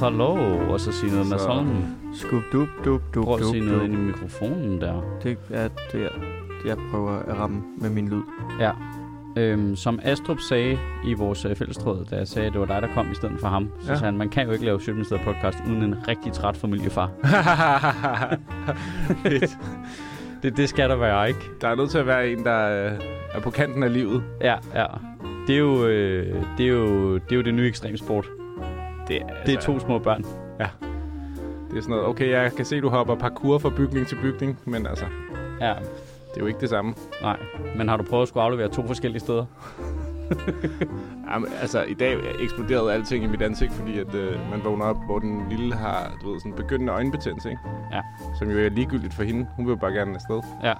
Hallo, og så sige noget Så- Holm. Skub, dup, dup, dup, Prøv at sige noget ind i mikrofonen der. Det er det, jeg prøver at ramme med min lyd. Ja. Øhm, som Astrup sagde i vores øh, fællestråd, da jeg sagde, at det var dig, der kom i stedet for ham, så Ja. sagde han, man kan jo ikke lave Sjøtministeriet podcast uden en rigtig træt familiefar. Fedt. Det, det skal der være, ikke? der er nødt til at være en, der øh, er på kanten af livet. Ja, ja. Det er jo, øh, det, er jo, det, er jo det nye ekstremsport. Det er, Det er to små børn. Det er sådan noget, okay, jeg kan se, du hopper parkour fra bygning til bygning, men altså, Ja, det er jo ikke det samme. nej. Men har du prøvet at skulle aflevere to forskellige steder? Jamen, altså, i dag eksploderede alting i mit ansigt, fordi at, øh, man vågner op, hvor den lille har, du ved, sådan begyndende øjenbetændelse, ikke? Ja. Som jo er ligegyldigt for hende. Hun vil jo bare gerne afsted. Ja.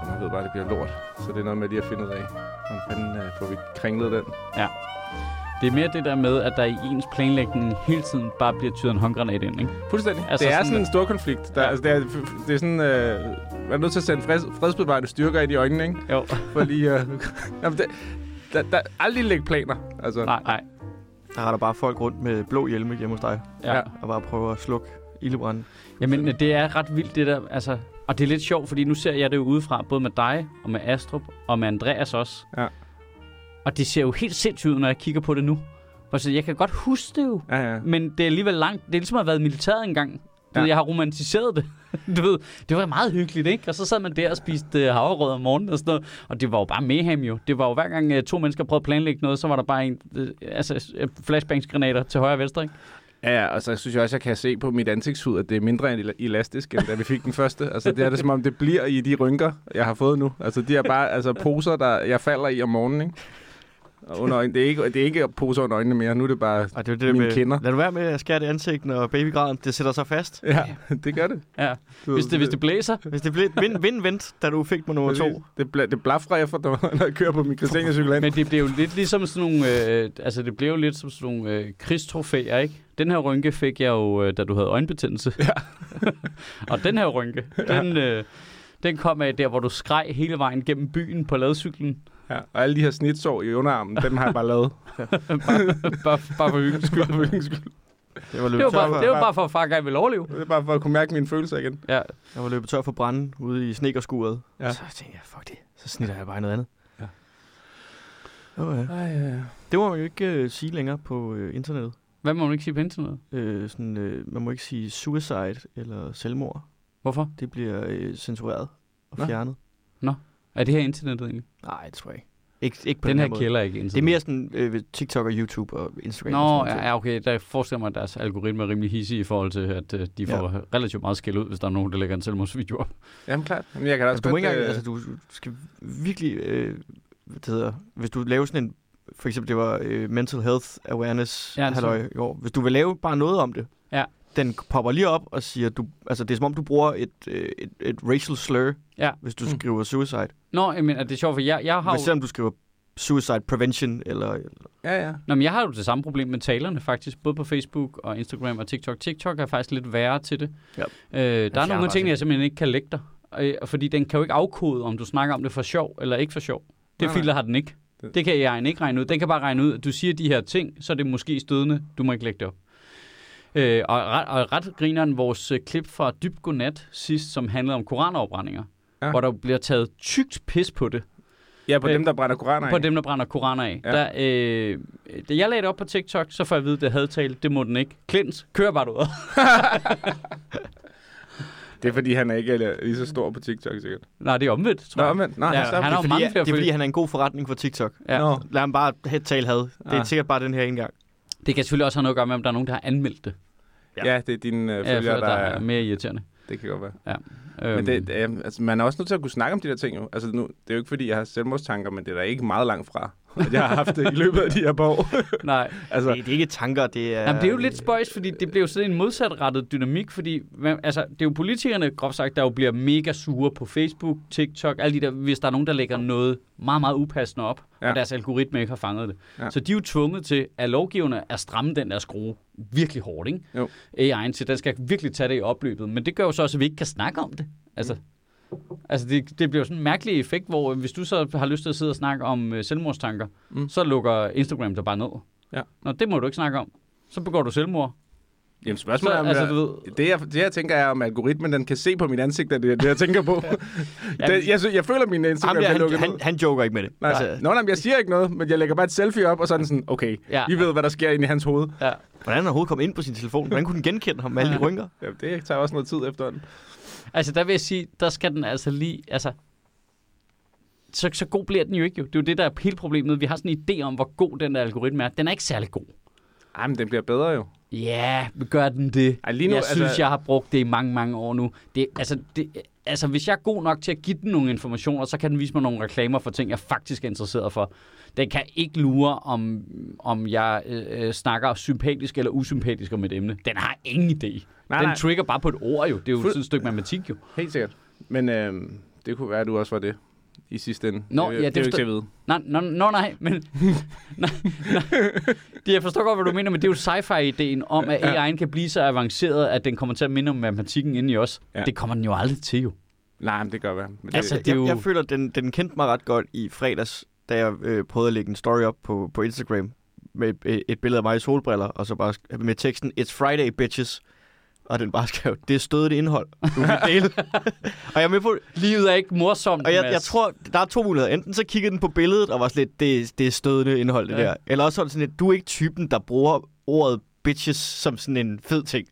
Og man ved bare, at det bliver lort. Så det er noget med lige at finde ud af, hvordan fanden øh, får vi kringlet den. Det er mere det der med, at der i ens planlægning hele tiden bare bliver tyret en håndgranat ind, ikke? Fuldstændig. Altså det er sådan sådan en at- stor konflikt. Der, Ja. altså, det, er, det er sådan... Øh, man er nødt til at sende freds, fredsbevarende styrker ind i øjnene, ikke? Jo. For lige... Øh, jamen, det, der, der, aldrig lægge planer. Altså, Nej, nej. Der er der bare folk rundt med blå hjelme hjemme hos dig, Ja. Ja. og bare prøver at slukke ildebranden. Jamen, det er ret vildt, det der, altså... Og det er lidt sjovt, fordi nu ser jeg det jo udefra, både med dig og med Astrup og med Andreas også. Ja. Og det ser jo helt sindssygt ud, når jeg kigger på det nu. Altså, jeg kan godt huske det jo, Ja, ja. men det er alligevel langt. Det er ligesom at have været militæret engang. Du Ja. ved, jeg har romantiseret det. du ved, det var meget hyggeligt, ikke? Og så sad man der og spiste uh, havregrød om morgenen og sådan noget. Og det var jo bare mayhem jo. Det var jo hver gang uh, to mennesker prøvede at planlægge noget, så var der bare en, uh, altså, uh, flashbangsgranater til højre og venstre, ikke? Ja, og så synes jeg også, at jeg kan se på mit ansigtshud, at det er mindre end elastisk, end da vi fik den første. Altså, det er det som om, det bliver i de rynker, jeg har fået nu. Altså, de er bare altså, poser, der jeg falder i om morgenen, ikke? Og under øjnene. Det, er ikke, det er ikke poser under øjnene mere. Nu er det bare... Og det er det Mine med, kinder. lad du være med at skære det ansigt, når babygræden, det sætter sig fast. Ja, det gør det. Ja. Du, Hvis det, hvis det blæser, Hvis det blev vind, vind, vent, da du fik på nummer to. Det, bla, det blafrer jeg for, når jeg kører på min Christiania-cykel ind. Men det blev jo lidt ligesom sådan nogle, øh, altså det blev jo lidt som sådan nogle øh, krigstrofæer, ikke? Den her rynke fik jeg jo, øh, da du havde øjenbetændelse. Ja. og den her rynke, den, øh, den kom af der, hvor du skreg hele vejen gennem byen på ladcyklen. Ja, og alle de her snitsår i underarmen, dem har jeg bare lavet. bare, bare, bare for hyggens skyld. for hyggens skyld. Jeg var Det løbet var, tør bare, for, det var bare for, at far gerne ville overleve. Det er bare for at kunne mærke mine følelser igen. Ja. jeg var løbet tør for branden ude i snekerskuret. Ja. Ja. Så tænkte jeg, fuck det. Så snitter jeg bare noget andet. Ja. Ja. Ej, ja. Det må man jo ikke øh, sige længere på øh, internettet. Hvad må man ikke sige på internettet? Øh, sådan, øh, man må ikke sige suicide eller selvmord. Hvorfor? Det bliver øh, censureret og Nå. fjernet. Er det her internettet egentlig? Nej, det tror jeg ikke. Ikke, ikke på Den den, her måde. kælder ikke internettet. Det er mere sådan øh, ved TikTok og YouTube og Instagram. og Nå, sådan ja, okay. Der forestiller mig, at deres algoritme er rimelig hissige i forhold til, at øh, de får ja. relativt meget skæld ud, hvis der er nogen, der lægger en selvmordsvideo op. Jamen klart. Men jeg kan da også Altså, du, må ikke godt, engang, øh, altså, du skal virkelig, øh, hvad det hedder, hvis du laver sådan en, for eksempel det var øh, mental health awareness Ja, halløj, i år. Hvis du vil lave bare noget om det. Den popper lige op og siger, du, altså det er som om du bruger et, øh, et, et racial slur, Ja. hvis du Mm. skriver suicide. Nå, mener, det er sjovt, for jeg, jeg har Hvis jo... selvom du skriver suicide prevention, eller, Ja, ja. Nå, men jeg har jo det samme problem med talerne faktisk, både på Facebook og Instagram og TikTok. TikTok er faktisk lidt værre til det. Ja. Øh, der er fjerner nogle af tingene, jeg simpelthen ikke kan lægge dig. Øh, fordi den kan jo ikke afkode, om du snakker om det for sjov eller ikke for sjov. Det Nej, nej. filter har den ikke. Det- Det kan jeg ikke regne ud. Den kan bare regne ud, at du siger de her ting, så er det måske stødende. Du må ikke lægge det op. Øh, og, ret, og ret grineren vores øh, klip fra Dyb Godnat sidst, som handlede om koranafbrændinger. Ja. Ja. Hvor der bliver taget tykt pis på det. Ja, på Øh, dem, der brænder koraner På af. dem, der brænder koraner af. Ja. Ja. Der, øh, da jeg lagde det op på TikTok, så får jeg at vide, at det er hadtale. Det må den ikke. Klint, kør bare ud. Det er, fordi han er ikke er lige så stor på TikTok, sikkert. Nej, det er omvendt, tror Nå, jeg. men, nej, Ja, ja, han har det jo er, fordi, mange det flere er fordi, han er en god forretning for TikTok. Ja. Nå. Lad ham bare have tale had. Det er Ah. sikkert bare den her ene gang. Det kan selvfølgelig også have noget at gøre med, om der er nogen, der har anmeldt det. ja, det er dine øh, Ja, jeg følgere, der der er... er mere irriterende. Det kan godt være. Øhm, Men det, er- altså, man er også nødt til at kunne snakke om de der ting jo. Altså, nu, det er jo ikke, fordi jeg har selvmordstanker, men det er da ikke meget langt fra, at jeg har haft det i løbet af de her par år. nej, altså, Det, det er ikke tanker, det er... Jamen, det er jo lidt spøjs, fordi det bliver jo sådan en modsatrettet dynamik, fordi man, altså, det er jo politikerne, groft sagt, der jo bliver mega sure på Facebook, TikTok, alle de der, hvis der er nogen, der lægger noget meget, meget upassende op, ja. Og deres algoritme ikke har fanget det. Ja. Ja. Så de er jo tvunget til, at lovgiverne er stramme den der skrue virkelig hårdt, ikke? Jo. AI'en til, den skal virkelig tage det i opløbet, men det gør jo så også, at vi ikke kan snakke om det. Altså, Altså, det, det bliver sådan en mærkelig effekt, hvor hvis du så har lyst til at sidde og snakke om øh, selvmordstanker, Mm. så lukker Instagram dig bare ned. Ja. Nå, det må du ikke snakke om. Så begår du selvmord. Jamen Så, spørgsmålet er, om altså, jeg- du ved, det, jeg, det jeg tænker er, om algoritmen den kan se på mit ansigt, at det er det, jeg tænker på. det, jeg, jeg føler, at min Instagram bliver han, lukket han, ned. han joker ikke med det. Nej, altså, Nå, nej, jeg siger ikke noget, men jeg lægger bare et selfie op, og så er den sådan, okay, Ja. vi ved, hvad der sker inde i hans hoved. ja. hvordan han overhovedet kom ind på sin telefon? Hvordan kunne den genkende ham med alle de rynker? Ja, det tager også noget tid efterhånden. Altså, der vil jeg sige, der skal den altså lige, altså, så, så god bliver den jo ikke jo. Det er jo det, der er hele problemet. Vi har sådan en idé om, hvor god den der algoritme er. Den er ikke særlig god. Ej, men den bliver bedre jo. Ja, gør den det? Ej, lige nu, jeg synes, altså- jeg har brugt det i mange, mange år nu. Det, altså, det, altså, hvis jeg er god nok til at give den nogle informationer, så kan den vise mig nogle reklamer for ting, jeg faktisk er interesseret for. Den kan ikke lure, om, om jeg øh, øh, snakker sympatisk eller usympatisk om et emne. Den har ingen idé. Nej, den nej. trigger bare på et ord jo. Det er jo Fuld- sådan et stykke matematik jo. Helt sikkert. Men øh, det kunne være, at du også var det i sidste ende. Nå, det, ja, det, det er jo ikke forstår- til at vide. Nej, nej, nej, nej, men... nej, nej. Det, jeg forstår godt, hvad du mener, men det er jo sci-fi-ideen om, at Ja. AI'en kan blive så avanceret, at den kommer til at minde om matematikken inde i os. Ja. Det kommer den jo aldrig til, jo. Nej, men det gør være. Men det, Altså, det er jeg, jo- jeg føler, den, den kendte mig ret godt i fredags, da jeg øh, prøvede at lægge en story op på, på Instagram med et, et billede af mig i solbriller, og så bare med teksten, It's Friday, bitches. Og den bare skrev, det er stødet indhold, du vil dele. og jeg er med på, Livet er ikke morsomt, og jeg, jeg tror, der er to muligheder. Enten så kiggede den på billedet og var sådan lidt, det, det er stødende indhold, det Ja. der. Eller også var det sådan lidt, du er ikke typen, der bruger ordet bitches som sådan en fed ting.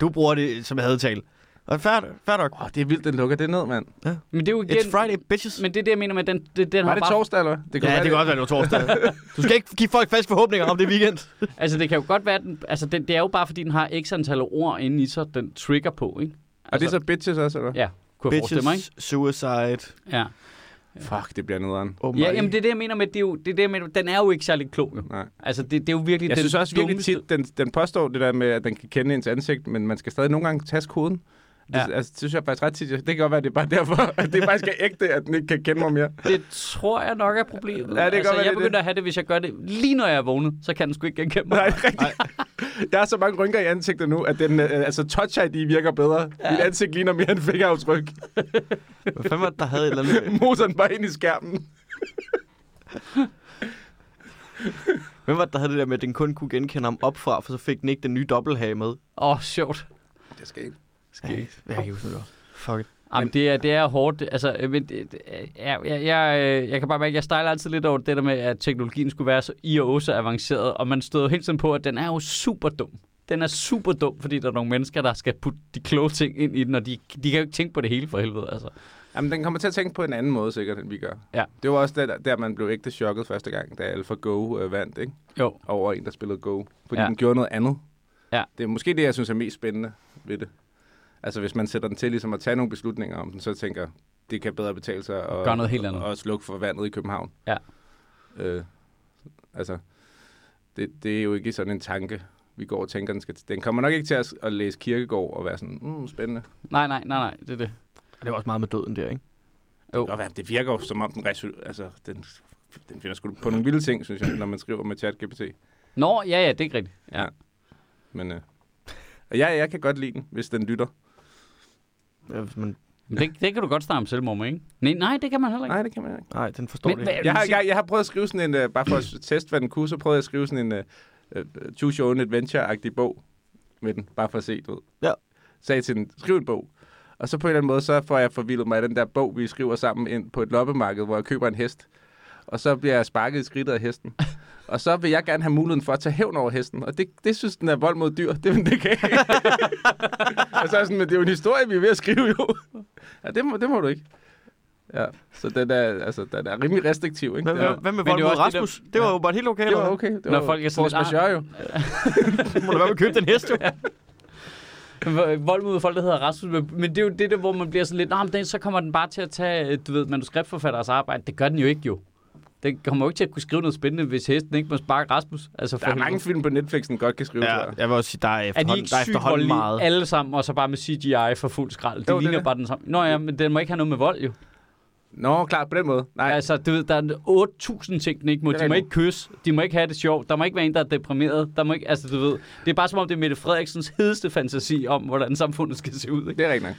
Du bruger det som hadtale. Og fair, fair nok. Åh, det er vildt, den lukker det ned, mand. Men det er jo igen... It's Friday, bitches. Men det er det, jeg mener med, den, den, den Var har det bare... torsdag, eller? Det ja, være, det kan godt være, det var torsdag. du skal ikke give folk falske forhåbninger om det weekend. Altså, det kan jo godt være, den, altså, den, det er jo bare, fordi den har x antal ord inde i sig, den trigger på, ikke? Og det er så bitches også, eller? Ja, kunne jeg forestille mig, ikke? Bitches, suicide. Ja. Fuck, det bliver nederen. Oh my. Ja, jamen det er det, jeg mener med, det er jo, det er det, jeg mener, den er jo ikke særlig klog, jo. Nej. Altså, det, det er jo virkelig Jeg den synes også virkelig tit, den, den påstår det der med, at den kan kende ens ansigt, men man skal stadig nogle gange taste koden. Det, Ja. altså, det synes jeg faktisk ret tit. Det kan godt være, at det er bare derfor, at det faktisk er ægte, at den ikke kan kende mig mere. Det tror jeg nok er problemet. Ja, det altså, godt være, jeg det er begynder at have det, hvis jeg gør det lige når jeg er vågnet, så kan den sgu ikke genkende mig. Nej, det rigtigt. Jeg har så mange rynker i ansigtet nu, at den, øh, altså Touch ID virker bedre. Ja. Mit ansigt ligner mere en fingeraftryk. Hvad fanden var det, der havde et eller andet? Motoren bare ind i skærmen. Hvem var det, der havde det der med, at den kun kunne genkende ham opfra, for så fik den ikke den nye dobbelthage med? Åh, oh, sjovt. Det skal ikke. Ja, jeg kan ikke huske det. Fuck it. Jamen, det er, det er hårdt. Altså, øh, men, det, det- jeg, jeg, jeg, øh, jeg kan bare mærke, jeg stejler altid lidt over det der med, at teknologien skulle være så i og også avanceret, og man støder helt sådan på, at den er jo super dum. Den er super dum, fordi der er nogle mennesker, der skal putte de kloge ting ind i den, og de, de kan jo ikke tænke på det hele for helvede. Altså. Jamen, den kommer til at tænke på en anden måde, sikkert, end vi gør. Ja. Det var også der, der man blev ægte chokket første gang, da AlphaGo øh, vandt, ikke? Jo, Over en, der spillede Go. Fordi Ja. ja. den gjorde noget andet. Ja. Det er måske det, jeg synes er mest spændende ved det. Altså, hvis man sætter den til ligesom at tage nogle beslutninger om den, så tænker det kan bedre betale sig at Gør noget helt andet. Og, og slukke for vandet i København. Ja. Øh, altså, det, det er jo ikke sådan en tanke, vi går og tænker, den skal... Den kommer nok ikke til at, at læse kirkegård og være sådan, mm, spændende. nej, nej, nej, nej, det er det. Og det var også meget med døden der, ikke? Jo. Det, det virker jo som om, den, altså, den, den finder sgu på nogle vilde ting, synes jeg, når man skriver med ChatGPT. Nå, ja, ja, det er ikke rigtigt. Ja. Ja. Men øh, og ja, jeg kan godt lide den, hvis den lytter. Hvis man, Men det, det kan du godt starte om selvmord med, ikke? Nej, nej, det kan man heller ikke. Nej, det kan man ikke. nej, den forstår Men det hvad- ikke. Jeg har, jeg, jeg har prøvet at skrive sådan en, uh, bare for at teste, hvad den kunne, så prøvede jeg at skrive sådan en uh, Choose Your Own Adventure-agtig bog med den, bare for at se, du ved. Ja. Sagde til den, skriv en bog. Og så på en eller anden måde, så får jeg forvildet mig af den der bog, vi skriver sammen ind på et loppemarked, hvor jeg køber en hest. Og så bliver jeg sparket i skridtet af hesten. Og så vil jeg gerne have muligheden for at tage hævn over hesten. Og det, det synes den er vold mod dyr. Det, det kan jeg ikke. og så er sådan, men det er jo en historie, vi er ved at skrive jo. ja, det må, det må du ikke. Ja, så den er, altså, den er rimelig restriktiv, ikke? Hvad, Ja. hvad, med vold det er mod også det der- Rasmus? Det var jo bare helt okay, Det var okay. Det Når var folk er sådan lidt, majeure, jo. Må du være med at købe den hest, jo? Vold mod folk, der hedder Rasmus. Men men det er jo det der, hvor man bliver sådan lidt, Nå, men den, så kommer den bare til at tage, øh, du ved, manuskriptforfatteres arbejde. Det gør den jo ikke, jo. Den kommer jo ikke til at kunne skrive noget spændende, hvis hesten ikke må sparke Rasmus. Altså, for Der er mange helvede. film på Netflix, den godt kan skrive, tror Ja, jeg. jeg vil også sige, der er Er de efterhånden, ikke der er efterhånden meget. alle sammen, og så bare med CGI for fuld skrald? Det Jo, det er ligner det. bare den samme. Nå ja, men den må ikke have noget med vold, jo. Nå, klart, på den måde. Nej, Altså, du ved, der er 8.000 ting, den ikke må. De må ikke kysse, de må ikke have det sjovt, der må ikke være en, der er deprimeret. Der må ikke, altså, du ved, det er bare som om, det er Mette Frederiksens hedeste fantasi om, hvordan samfundet skal se ud. Ikke? det er rigtigt nok.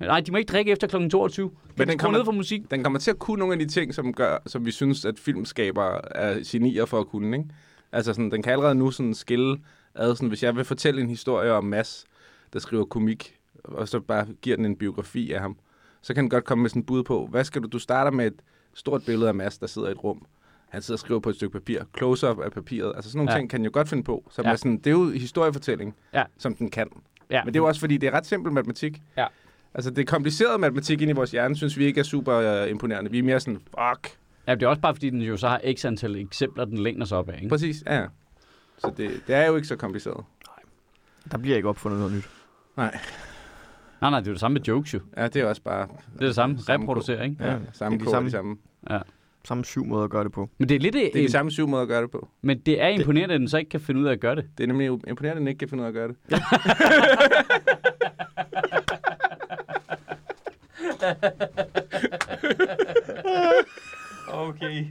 Nej, de må ikke drikke efter kl. 22. Men den kommer- ned for musik. Den kommer til at kunne nogle af de ting, som, gør, som vi synes, at filmskabere er genier for at kunne. Ikke? Altså, sådan, den kan allerede nu sådan skille ad, sådan, hvis jeg vil fortælle en historie om Mads, der skriver komik, og så bare giver den en biografi af ham, så kan den godt komme med sådan et bud på, hvad skal du, du starter med et stort billede af Mads, der sidder i et rum. Han sidder og skriver på et stykke papir. Close-up af papiret. Altså sådan nogle Ja. ting kan den jo godt finde på. Som Ja. sådan, det er jo historiefortælling, Ja. som den kan. Ja. Men det er jo også fordi, det er ret simpel matematik. Ja. Altså det komplicerede matematik ind i vores hjerne, synes vi ikke er super uh, imponerende. Vi er mere sådan, fuck. Ja, det er også bare, fordi den jo så har x antal eksempler, den læner sig op af. Ikke? Præcis, ja. ja. Så det, det er jo ikke så kompliceret. Der bliver ikke opfundet noget nyt. Nej, nej, det er jo det samme med jokes jo. Ja, det er også bare... Det er det samme. Samme Reproducere, ikke? Ja, Ja, samme det er de kode, samme- de samme. Samme syv måder at gøre det på. Men det er lidt... Det er de samme syv måder at gøre det på. Men det er imponerende, at den så ikke kan finde ud af at gøre det. Det er nemlig imponerende, at den ikke kan finde ud af at gøre det. Okay.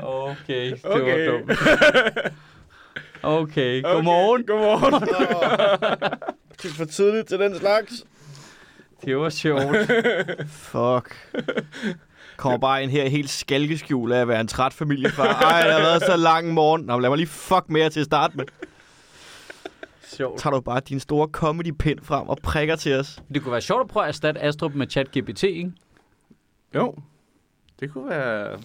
Okay, det Okay. var dumt. Okay, godmorgen. Godmorgen. Det er for tidligt til den slags. Det var sjovt. Fuck. Kommer bare ind her helt skalkeskjul af at være en træt familiefar. Ej, det har været så lang morgen. Nå, lad mig lige fuck mere til at starte med. Sjovt. Tager du bare din store comedy-pind frem og prikker til os. Det kunne være sjovt at prøve at erstatte Astrup med ChatGPT, ikke? Jo, det kunne være...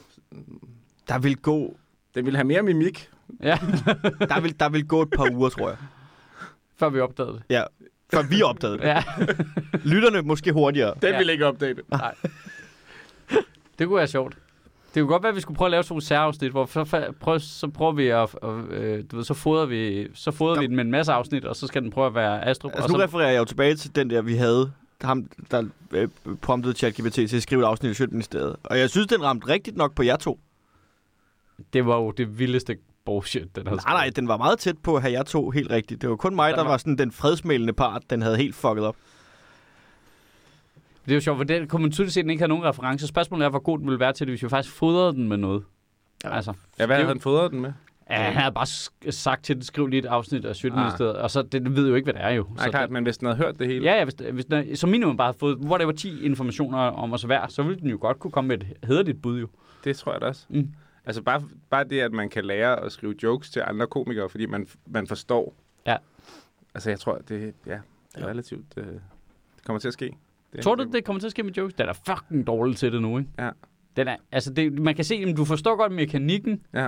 Der vil gå, Den ville have mere mimik. Ja, der vil, der vil gå et par uger, tror jeg. før vi opdagede det. Ja, før vi opdagede det. Ja, Lytterne måske hurtigere. Den Ja. ville ikke opdage det. det kunne være sjovt. Det kunne godt være, at vi skulle prøve at lave sådan nogle særafsnit, hvor så, prøv, så prøver vi at, at øh, du ved, så fodrer vi, så fodrer vi den med en masse afsnit, og så skal den prøve at være Astrup. Altså og nu så, refererer jeg jo tilbage til den der, vi havde. Ham, der øh, promptede ChatGPT til at skrive et afsnit i Sjøtministeriet. Og jeg synes, den ramte rigtigt nok på jer to. det var jo det vildeste bullshit, den havde Nej, nej, den var meget tæt på at have jer to helt rigtigt. Det var kun mig, Den der var- var sådan den fredsmælende part, den havde helt fucket op. Det er jo sjovt, for det kunne man tydeligt se, at den ikke har nogen reference. Spørgsmålet er, hvor god den ville være til det, hvis vi faktisk fodrede den med noget. Ja. Altså, Ja, hvad det- havde han fodret den med? Ja, han havde bare sagt til den, skriv lige et afsnit af Sjøtministeriet, og så det, det ved jo ikke, hvad det er jo. Nej, så klart, det, men hvis den havde hørt det hele. Ja, ja, hvis, hvis den, som minimum bare har fået, whatever 10 informationer om os hver, så ville den jo godt kunne komme med et hederligt bud jo. Det tror jeg da også. Mm. Altså bare, bare det, at man kan lære at skrive jokes til andre komikere, fordi man, man forstår. Ja. Altså jeg tror, det, ja, det er relativt... Det, det kommer til at ske. Det, Tror du, det kommer til at ske med jokes? Den er fucking dårlig til det nu, ikke? Ja. Den er, altså det, man kan se, at du forstår godt mekanikken, Ja,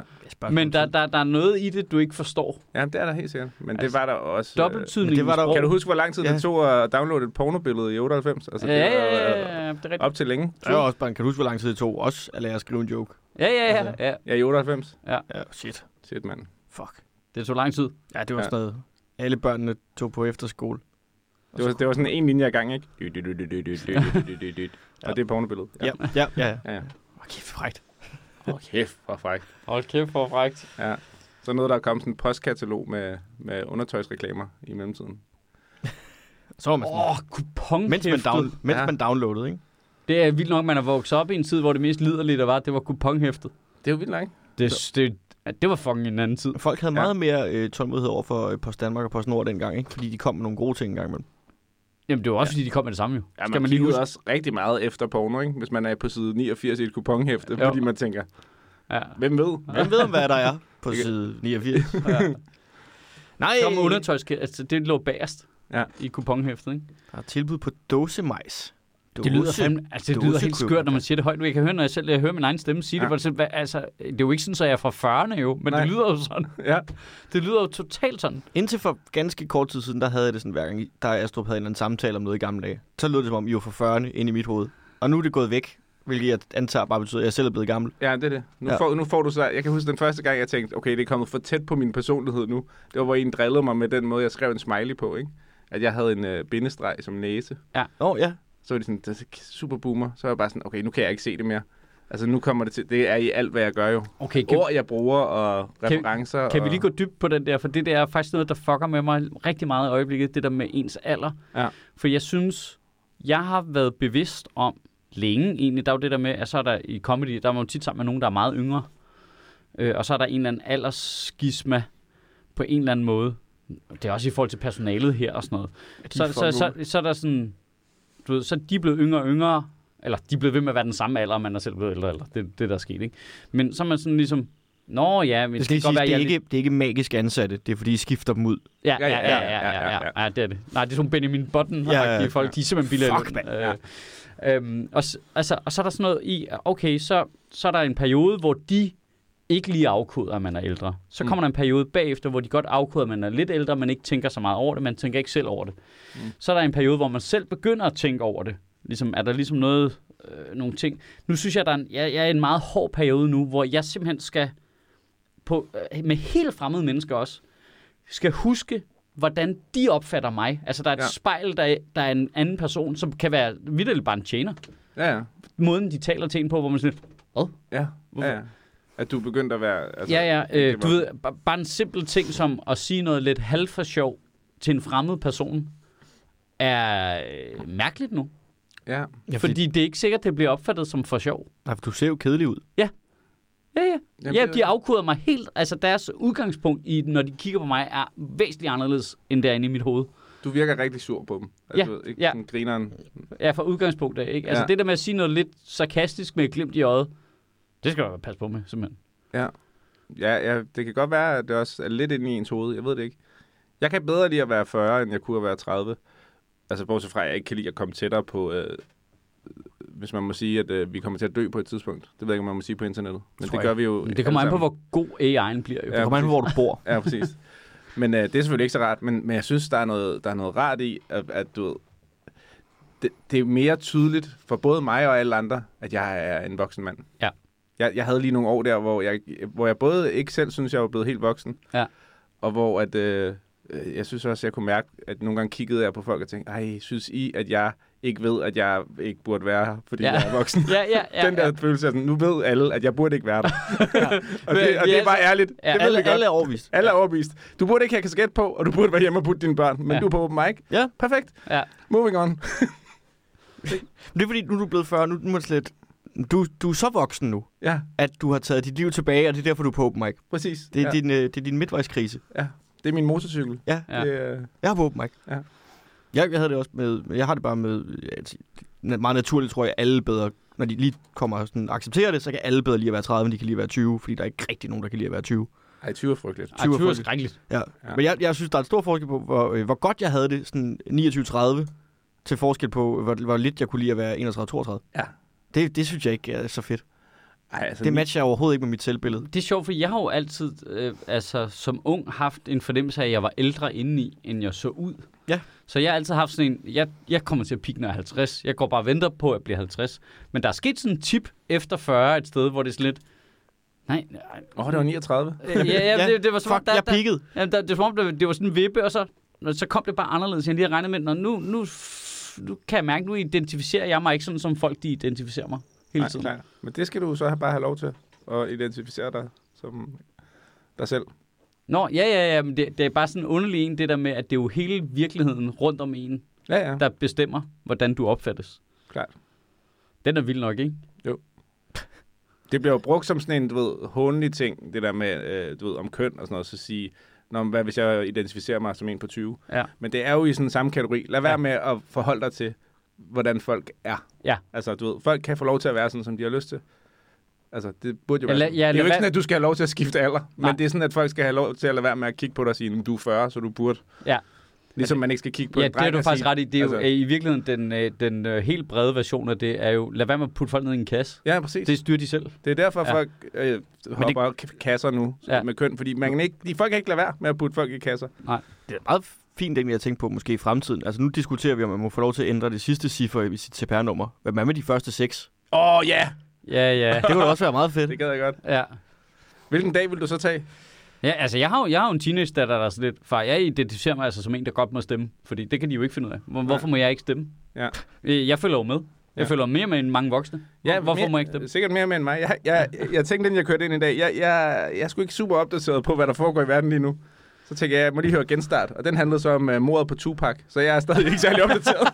men der, der, der er noget i det, du ikke forstår. ja det er der helt sikkert. Men Altså, det var der også... Dobbelttydning men det var der-. Kan du huske, hvor lang tid Ja. det tog at downloade et pornobillede i 98? Altså, Ja, det ja, var, ja, øh, ja, ja, det er rigtigt. Op til længe. Det er også bare, kan du huske, hvor lang tid det tog også at lære at skrive en joke? Ja, ja, ja, Altså. ja. Ja, i 98. Ja, shit. Shit, mand. Fuck. Det tog lang tid. Ja, det var Ja. sådan noget. Alle børnene tog på efterskole. Det var, det var sådan en linje ad gang, ikke? Og det er pornobilledet. Ja, ja, ja. ja. ja. Okay, Åh, kæft, frækt. Hold kæft, hvor frækt. Hold kæft, hvor frækt. Ja. Så noget, der er kommet sådan en postkatalog med, med undertøjsreklamer i mellemtiden. Så var man sådan, Åh, oh, kupon mens, man down, mens Ja. man downloadede, ikke? Det er vildt nok, man har vokset op i en tid, hvor det mest liderlige, der var, det var kuponhæftet. Det er jo vildt nok. Det, det, ja, det var fucking en anden tid. Folk havde Ja. meget mere øh, tålmodighed over for øh, Post Danmark og Post Nord dengang, ikke? Fordi de kom med nogle gode ting engang imellem. Jamen, det var også, ja. fordi de kom med det samme jo. Ja, Skal man, man lige huske. også rigtig meget efter porno, ikke? Hvis man er på side 89 i et kuponhæfte, Jo. fordi man tænker, Ja. hvem ved? Hvem ved, hvad der er på side 89? ja. Nej, Kom undertøjs, altså det lå bagerst Ja. i kuponhæftet, ikke? der er tilbud på dåsemajs. Det lyder, fandme, altså, det lyder helt skørt, når man siger det højt. Jeg kan høre, når jeg selv jeg hører min egen stemme sige Ja. det. Hvor det, altså, det er jo ikke sådan, at jeg er fra 40'erne jo, men Nej. det lyder jo sådan. Ja. Det lyder jo totalt sådan. Indtil for ganske kort tid siden, der havde jeg det sådan, hver gang, der Astrup havde en eller anden samtale om noget i gamle dage. Så lød det som om, I var fra 40'erne ind i mit hoved. Og nu er det gået væk, hvilket jeg antager bare betyder, at jeg selv er blevet gammel. Ja, det er det. Nu, Ja. ja. får, nu får du så... Jeg kan huske den første gang, jeg tænkte, okay, det er kommet for tæt på min personlighed nu. Det var, hvor en drillede mig med den måde, jeg skrev en smiley på, ikke? At jeg havde en øh, bindestreg som næse. Åh, oh, ja. Så var de sådan, det er super boomer. Så var jeg bare sådan, okay, nu kan jeg ikke se det mere. Altså, nu kommer det til... Det er i alt, hvad jeg gør jo. Okay, kan, Ord, jeg bruger, og referencer. kan vi og... lige gå dybt på den der? For det der er faktisk noget, der fucker med mig rigtig meget i øjeblikket. Det der med ens alder. Ja. For jeg synes, jeg har været bevidst om længe egentlig. Der er jo det der med, at så er der i comedy, der er man jo tit sammen med nogen, der er meget yngre. Øh, og så er der en eller anden aldersskisma på en eller anden måde. Det er også i forhold til personalet her og sådan noget. Så, så, så, så, så er der sådan... du ved, så er de blevet yngre og yngre, eller de er blevet ved med at være den samme alder, og man er selv blevet ældre, eller det, det der er sket, ikke? Men så er man sådan ligesom, Nå ja, men Det skal kan godt sige, være, det er, ikke, det er ikke magisk ansatte, det er fordi, I skifter dem ud. Ja, ja, ja, ja, ja, ja, ja, ja, det er det. Nej, det er sådan Benjamin Button, Ja, ja, ja, ja, folk, ja. de er simpelthen billigere. Fuck, mand. Øh, øhm, og, altså, og så er der sådan noget i, okay, så, så er der en periode, hvor de ikke lige afkoder, at man er ældre. Så Mm. kommer der en periode bagefter, hvor de godt afkoder, at man er lidt ældre, men ikke tænker så meget over det, man tænker ikke selv over det. Mm. Så er der en periode, hvor man selv begynder at tænke over det. Ligesom, er der ligesom noget, øh, nogle ting. Nu synes jeg, der er en, jeg, jeg er i en meget hård periode nu, hvor jeg simpelthen skal, på, øh, med helt fremmede mennesker også, skal huske, hvordan de opfatter mig. Altså, der er et Ja. spejl, der er, der er en anden person, som kan være vidderligt bare en tjener. Ja, ja. Måden, de taler til en på, hvor man sådan lidt, Ja, Hvorfor? ja, ja. At du er begyndt at være... Altså, ja, ja, øh, det du ved, ba- bare en simpel ting som at sige noget lidt halvt for sjov til en fremmed person, er øh, mærkeligt nu. Ja, Ja, fordi, Fordi det er ikke sikkert, det bliver opfattet som for sjov. nej, for du ser jo kedelig ud. Ja, ja. Jamen, ja, det- de afkoder mig helt. Altså, deres udgangspunkt, i, når de kigger på mig, er væsentligt anderledes, end det er inde i mit hoved. du virker rigtig sur på dem. Altså, Ja, ved, ikke ja. sådan grineren. Ja, fra udgangspunkt af, ikke? Altså, Ja. det der med at sige noget lidt sarkastisk med et glimt i øjet, det skal du passe på med, simpelthen. Ja. ja, ja, det kan godt være, at det også er lidt inde i ens hoved. Jeg ved det ikke. Jeg kan bedre lide at være 40, end jeg kunne at være 30. Altså, bortset fra, at jeg ikke kan lide at komme tættere på... Øh, hvis man må sige, at øh, vi kommer til at dø på et tidspunkt. Det ved jeg ikke, om man må sige på internettet. Men Tror det jeg gør vi jo Det kommer an på, hvor god AI'en bliver. Jo. Ja. Det kommer an på, hvor du bor. Ja, præcis. Men øh, det er selvfølgelig ikke så rart, men, men jeg synes, der er noget, der er noget rart i, at, at du ved, det, det er mere tydeligt for både mig og alle andre, at jeg er en voksen mand. Ja. Jeg, jeg havde lige nogle år der, hvor jeg, hvor jeg både ikke selv synes, jeg var blevet helt voksen, Ja. og hvor at, øh, øh, jeg synes også, jeg kunne mærke, at nogle gange kiggede jeg på folk og tænkte, ej, synes I, at jeg ikke ved, at jeg ikke burde være her, fordi Ja. ja. jeg er voksen? Ja, ja, ja. Den der ja. følelse af sådan, nu ved alle, at jeg burde ikke være der. og, Men det, og det er bare ærligt. Ja, det Alle, alle er overvist. Alle er overbevist. Du burde ikke have kasket på, og du burde være hjemme og putte dine børn, men Ja. ja. du er på open mic. Ja. Perfekt. Ja. Moving on. Det er fordi, nu er du blevet 40, nu nu er det slet... Du, du er så voksen nu, Ja, at du har taget dit liv tilbage, og det er derfor, du er på open mic. præcis. Det er, ja. din, øh, det er din midtvejskrise. det er min motorcykel. Ja, Ja. Det, er- jeg har på open mic. Ja. Jeg, jeg havde det også med... Jeg har det bare med... Altså, meget naturligt tror jeg, alle bedre... Når de lige kommer og sådan, accepterer det, så kan alle bedre lide at være 30, end de kan lide at være 20, fordi der er ikke rigtig nogen, der kan lide at være 20. ej, 20 er frygteligt. Ej, 20 er skrækkeligt. Ja. Ja. ja. Men jeg, jeg synes, der er en stor forskel på, hvor, øh, hvor godt jeg havde det, sådan 29-30, til forskel på, hvor, hvor lidt jeg kunne lide at være 31-32. Ja. Det, det synes jeg ikke er så fedt. Ej, altså, Det matcher overhovedet ikke med mit selvbillede. Det er sjovt, for jeg har jo altid, øh, altså som ung, haft en fornemmelse af, at jeg var ældre indeni, end jeg så ud. Ja. Så jeg har altid haft sådan en, jeg, jeg kommer til at pikke, når jeg er 50. Jeg går bare og venter på, at jeg bliver 50. Men der er sket sådan en tip efter 40 et sted, hvor det er sådan lidt, nej, nej. Åh, oh, det var 39. Øh, ja, ja, det, det var som om, Fuck, der, jeg der, peakede. ja, der, det var som om, det, det var sådan en vippe, og så, så kom det bare anderledes, end jeg lige havde regnet med. Når nu, nu, nu kan jeg mærke, nu identificerer jeg mig ikke sådan, som folk de identificerer mig hele Nej, tiden. klar. Men det skal du så bare have lov til at identificere dig som dig selv. Nå, ja, ja, ja, men det, det er bare sådan underligt en, det der med, at det er jo hele virkeligheden rundt om en, Ja, ja. der bestemmer, hvordan du opfattes. Klart. Den er vild nok, ikke? Det bliver jo brugt som sådan en, du ved, håndelig ting, det der med, øh, du ved, om køn og sådan noget, så sige, Nå, hvad hvis jeg identificerer mig som en på 20? Ja. Men det er jo i sådan samme kategori. Lad være Ja. med at forholde dig til, hvordan folk er. Ja. Altså, du ved, folk kan få lov til at være sådan, som de har lyst til. Altså, det burde jo være sådan. ja, Det er jo ikke sådan, at du skal have lov til at skifte alder. Nej. Men det er sådan, at folk skal have lov til at lade være med at kigge på dig og sige, "Men du er 40, så du burde. Ja. Ligesom man ikke skal kigge på ja, en det er dreng du faktisk sige, ret i. Det er jo altså- øh, i virkeligheden den, øh, den øh, helt brede version af det, er jo, lad være med at putte folk ned i en kasse. Ja, præcis. Det styrer de selv. Det er derfor, Ja. folk øh, hopper det... kasser nu Ja. med køn, fordi man kan ikke, de folk kan ikke lade være med at putte folk i kasser. Det er meget fint egentlig at tænke på, måske i fremtiden. Altså nu diskuterer vi, om man må få lov til at ændre det sidste ciffer i sit CPR-nummer. Hvad med de første seks? Åh, oh, ja! Yeah. Ja, ja. Det kunne da også være meget fedt. Det gad jeg godt. ja. Hvilken dag vil du så tage? Ja, altså jeg har jo, jeg har jo en teenage-datter, der er sådan lidt, far, jeg identificerer mig altså som en, der godt må stemme, fordi det kan de jo ikke finde ud af. Hvor, hvorfor må jeg ikke stemme? Ja. Øh, Jeg følger jo med. Jeg Ja. følger mere med end mange voksne. Hvor, hvorfor mere, må jeg ikke stemme? Sikkert mere med end mig. Jeg, jeg, jeg, jeg tænkte, inden jeg kørte ind i dag, jeg, jeg, jeg er sgu ikke super opdateret på, hvad der foregår i verden lige nu. Så tænkte jeg, jeg må lige høre genstart. Og den handlede så om uh, mordet på Tupac, så jeg er stadig ikke særlig opdateret.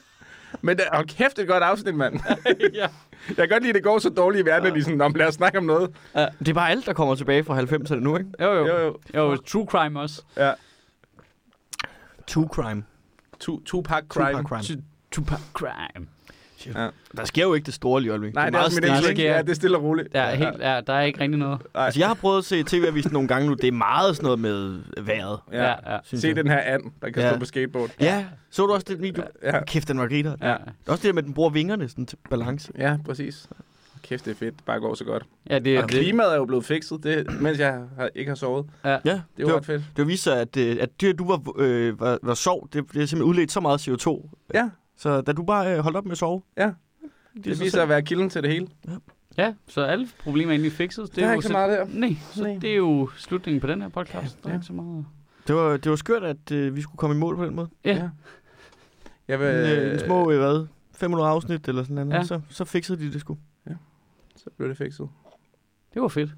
Men det, hold kæft, et godt afsnit, mand. ja. Jeg kan godt lide, at det går så dårligt i verden, at de sådan, "Nå, men lad os snakke om noget. Det er bare alt, der kommer tilbage fra 90'erne nu, ikke? Jo, jo. Jo, jo. jo. true crime også. Ja. Two Crime. Tu- Tupac Crime. Tupac Crime. Tu- Tupac Crime. Ja. Der sker jo ikke det store lige i Aalborg. Nej, det er, meget også mit stille. Ja, det er stille og roligt. Der er, helt, ja, der er ikke rigtig noget. Nej. Altså, jeg har prøvet at se TV-avisen nogle gange nu. Det er meget sådan noget med vejret. Ja. Ja, ja. Se jeg. den her and, der kan Ja. stå på skateboard. Ja, så du også den video? Ja. Kæft, den var griner. Ja. Også det der med, at den bruger vingerne sådan til balance. Ja, præcis. Kæft, det er fedt. Det bare går så godt. ja, det er Og det. klimaet er jo blevet fikset, det, mens jeg har, ikke har sovet. Ja, Det er jo var, ret fedt. det viser at, øh, at det, du var, øh, var, var sov, det, det er simpelthen udledt så meget CO2. Ja, Så da du bare øh, holdt op med at sove. Ja. Det, det viser sig at være kilden til det hele. Ja, så alle problemer er egentlig fikset. Det Det er er ikke så meget der. Nej, så Nej. det er jo slutningen på den her podcast. Ja, der er Ja. ikke så meget. det, var, det var skørt, at øh, vi skulle komme i mål på den måde. Ja. Jeg vil, Øh, en små, øh, hvad, 500 afsnit eller sådan noget. Ja. Ja. Så, så fikset de det sgu. Så blev det fikset. Det var fedt.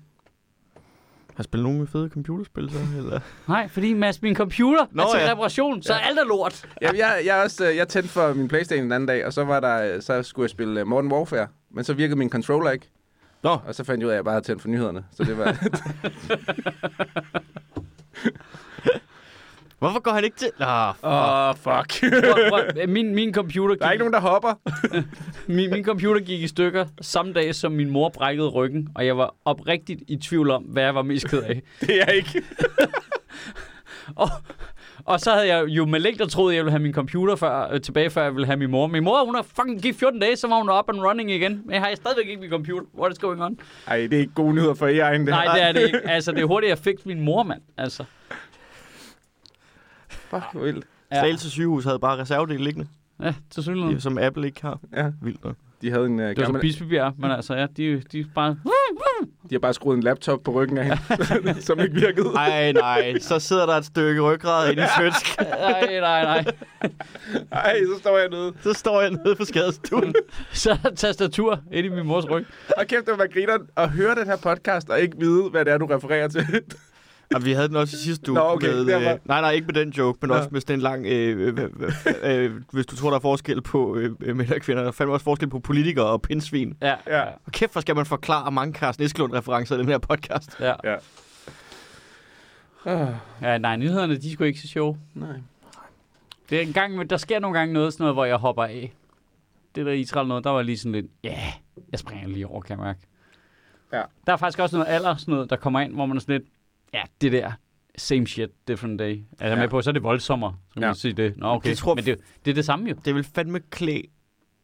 Har spillet nogle fede computerspil så? Eller? Nej, fordi Mads, min computer Nå, er til ja. reparation, så Ja. alt er lort. Jeg, jeg, jeg, også, øh, jeg tændte for min Playstation den anden dag, og så, var der, øh, så skulle jeg spille øh, Modern Warfare. Men så virkede min controller ikke. Nå. Og så fandt jeg ud af, at jeg bare havde tændt for nyhederne. Så det var... Hvorfor går han ikke til? Ah, Åh, oh, fuck. Prøv- prøv- Min, min, computer Der er gik, ikke nogen, der hopper. min, min computer gik i stykker samme dag, som min mor brækkede ryggen, og jeg var oprigtigt i tvivl om, hvad jeg var mest ked af. Det er jeg ikke. Og, og så havde jeg jo med længder troet, at jeg ville have min computer før, øh, tilbage, før jeg ville have min mor. Min mor, hun har fucking gik 14 dage, så var hun up and running igen. Men jeg har stadigvæk ikke min computer. What is going on? Ej, det er ikke gode nyheder for AI. Det Nej, her. det er det ikke. Altså, det er hurtigt, jeg fik min mor, mand. Altså. Fuck, hvor vildt. Ja, Slagelse sygehus havde bare reservedel liggende, ja til synligheden. som Apple ikke har. Ja, Vildt nok. de havde en uh, Det var gammel... Bispebjerg, men altså, ja, de, de bare... De har bare skruet en laptop på ryggen af hende, som ikke virkede. Ej, nej. Så sidder der et stykke ryggrad inde i svensk. Nej, nej, nej. Ej, så står jeg nede. Så står jeg nede på skadestuen. Så er der tastatur ind i min mors ryg. Og kæft, det var griner at høre den her podcast, og ikke vide, hvad det er, du refererer til. Og vi havde den også i sidste uge. Nå, okay, med, øh, nej, nej, ikke med den joke, men Nå. også med sådan en lang... Øh, øh, øh, øh, hvis du tror, der er forskel på øh, øh, mænd og kvinder, der er fandme også forskel på politikere og pindsvin. Ja, Ja. ja, Og kæft, hvor skal man forklare mange Carsten Eskelund-referencer i den her podcast. ja. Ja. Oh, ja nej, nyhederne, de er sgu ikke så sjove. nej. Det er en gang, der sker nogle gange noget, sådan noget, hvor jeg hopper af. Det der Israel noget, der var lige sådan lidt, ja, yeah, jeg springer lige over, kan jeg mærke. Ja. Der er faktisk også noget alder, sådan noget, der kommer ind, hvor man er sådan lidt, ja, det der, same shit, different day. Er jeg Ja. med på, så er det voldsommere, så kan Ja. man sige det. Nå, okay. Det tror- Men det, det er det samme jo. Det vil fandme klæde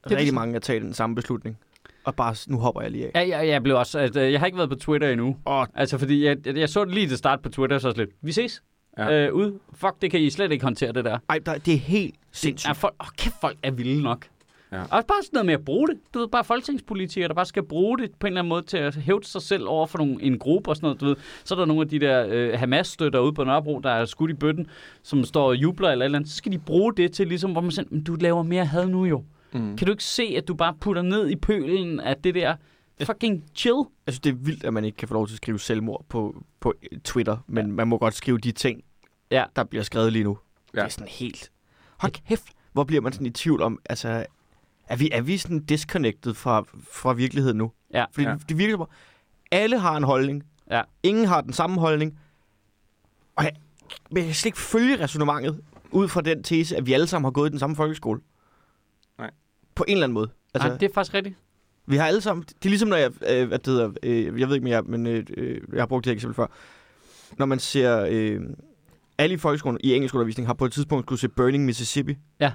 det rigtig samme. mange at tage den samme beslutning. Og bare, nu hopper jeg lige af. Ja, jeg, jeg blev også, at, øh, jeg har ikke været på Twitter endnu. Åh, Altså, fordi jeg, jeg, jeg så det lige til start på Twitter, så lidt, vi ses. Ja. Ja. Øh, ud. Fuck, det kan I slet ikke håndtere, det der. ej, der, det er helt Ja, sindssygt. folk, åh, kæft, folk er vilde nok. Ja. Og bare sådan noget med at bruge det. Du ved, bare folketingspolitikere, der bare skal bruge det på en eller anden måde til at hæve sig selv over for nogle, en gruppe og sådan noget. Du ved. Så er der nogle af de der øh, Hamas-støtter ude på Nørrebro, der er skudt i bøtten, som står og jubler eller et eller andet. Så skal de bruge det til ligesom, hvor man siger, "Men du laver mere had nu jo. Mm. Kan du ikke se, at du bare putter ned i pølen af det der fucking chill? Jeg synes, det er vildt, at man ikke kan få lov til at skrive selvmord på, på Twitter, men ja. man må godt skrive de ting, Ja. der bliver skrevet lige nu. Ja. Det er sådan helt... Hold kæft, hvor bliver man sådan i tvivl om, altså... Er vi, er vi sådan disconnected fra, fra virkeligheden nu? Ja. Fordi Ja. det virker som om, alle har en holdning. Ja. Ingen har den samme holdning. Og jeg, men jeg kan slet ikke følge resonemanget ud fra den tese, at vi alle sammen har gået i den samme folkeskole. Nej. På en eller anden måde. Altså, Nej, det er faktisk rigtigt. Vi har alle sammen... Det er ligesom, når jeg... Øh, hvad det hedder, øh, jeg ved ikke mere, men øh, øh, jeg har brugt det her eksempel før. Når man ser... Øh, alle i folkeskolen i engelskundervisning har på et tidspunkt skulle se Burning Mississippi. Ja.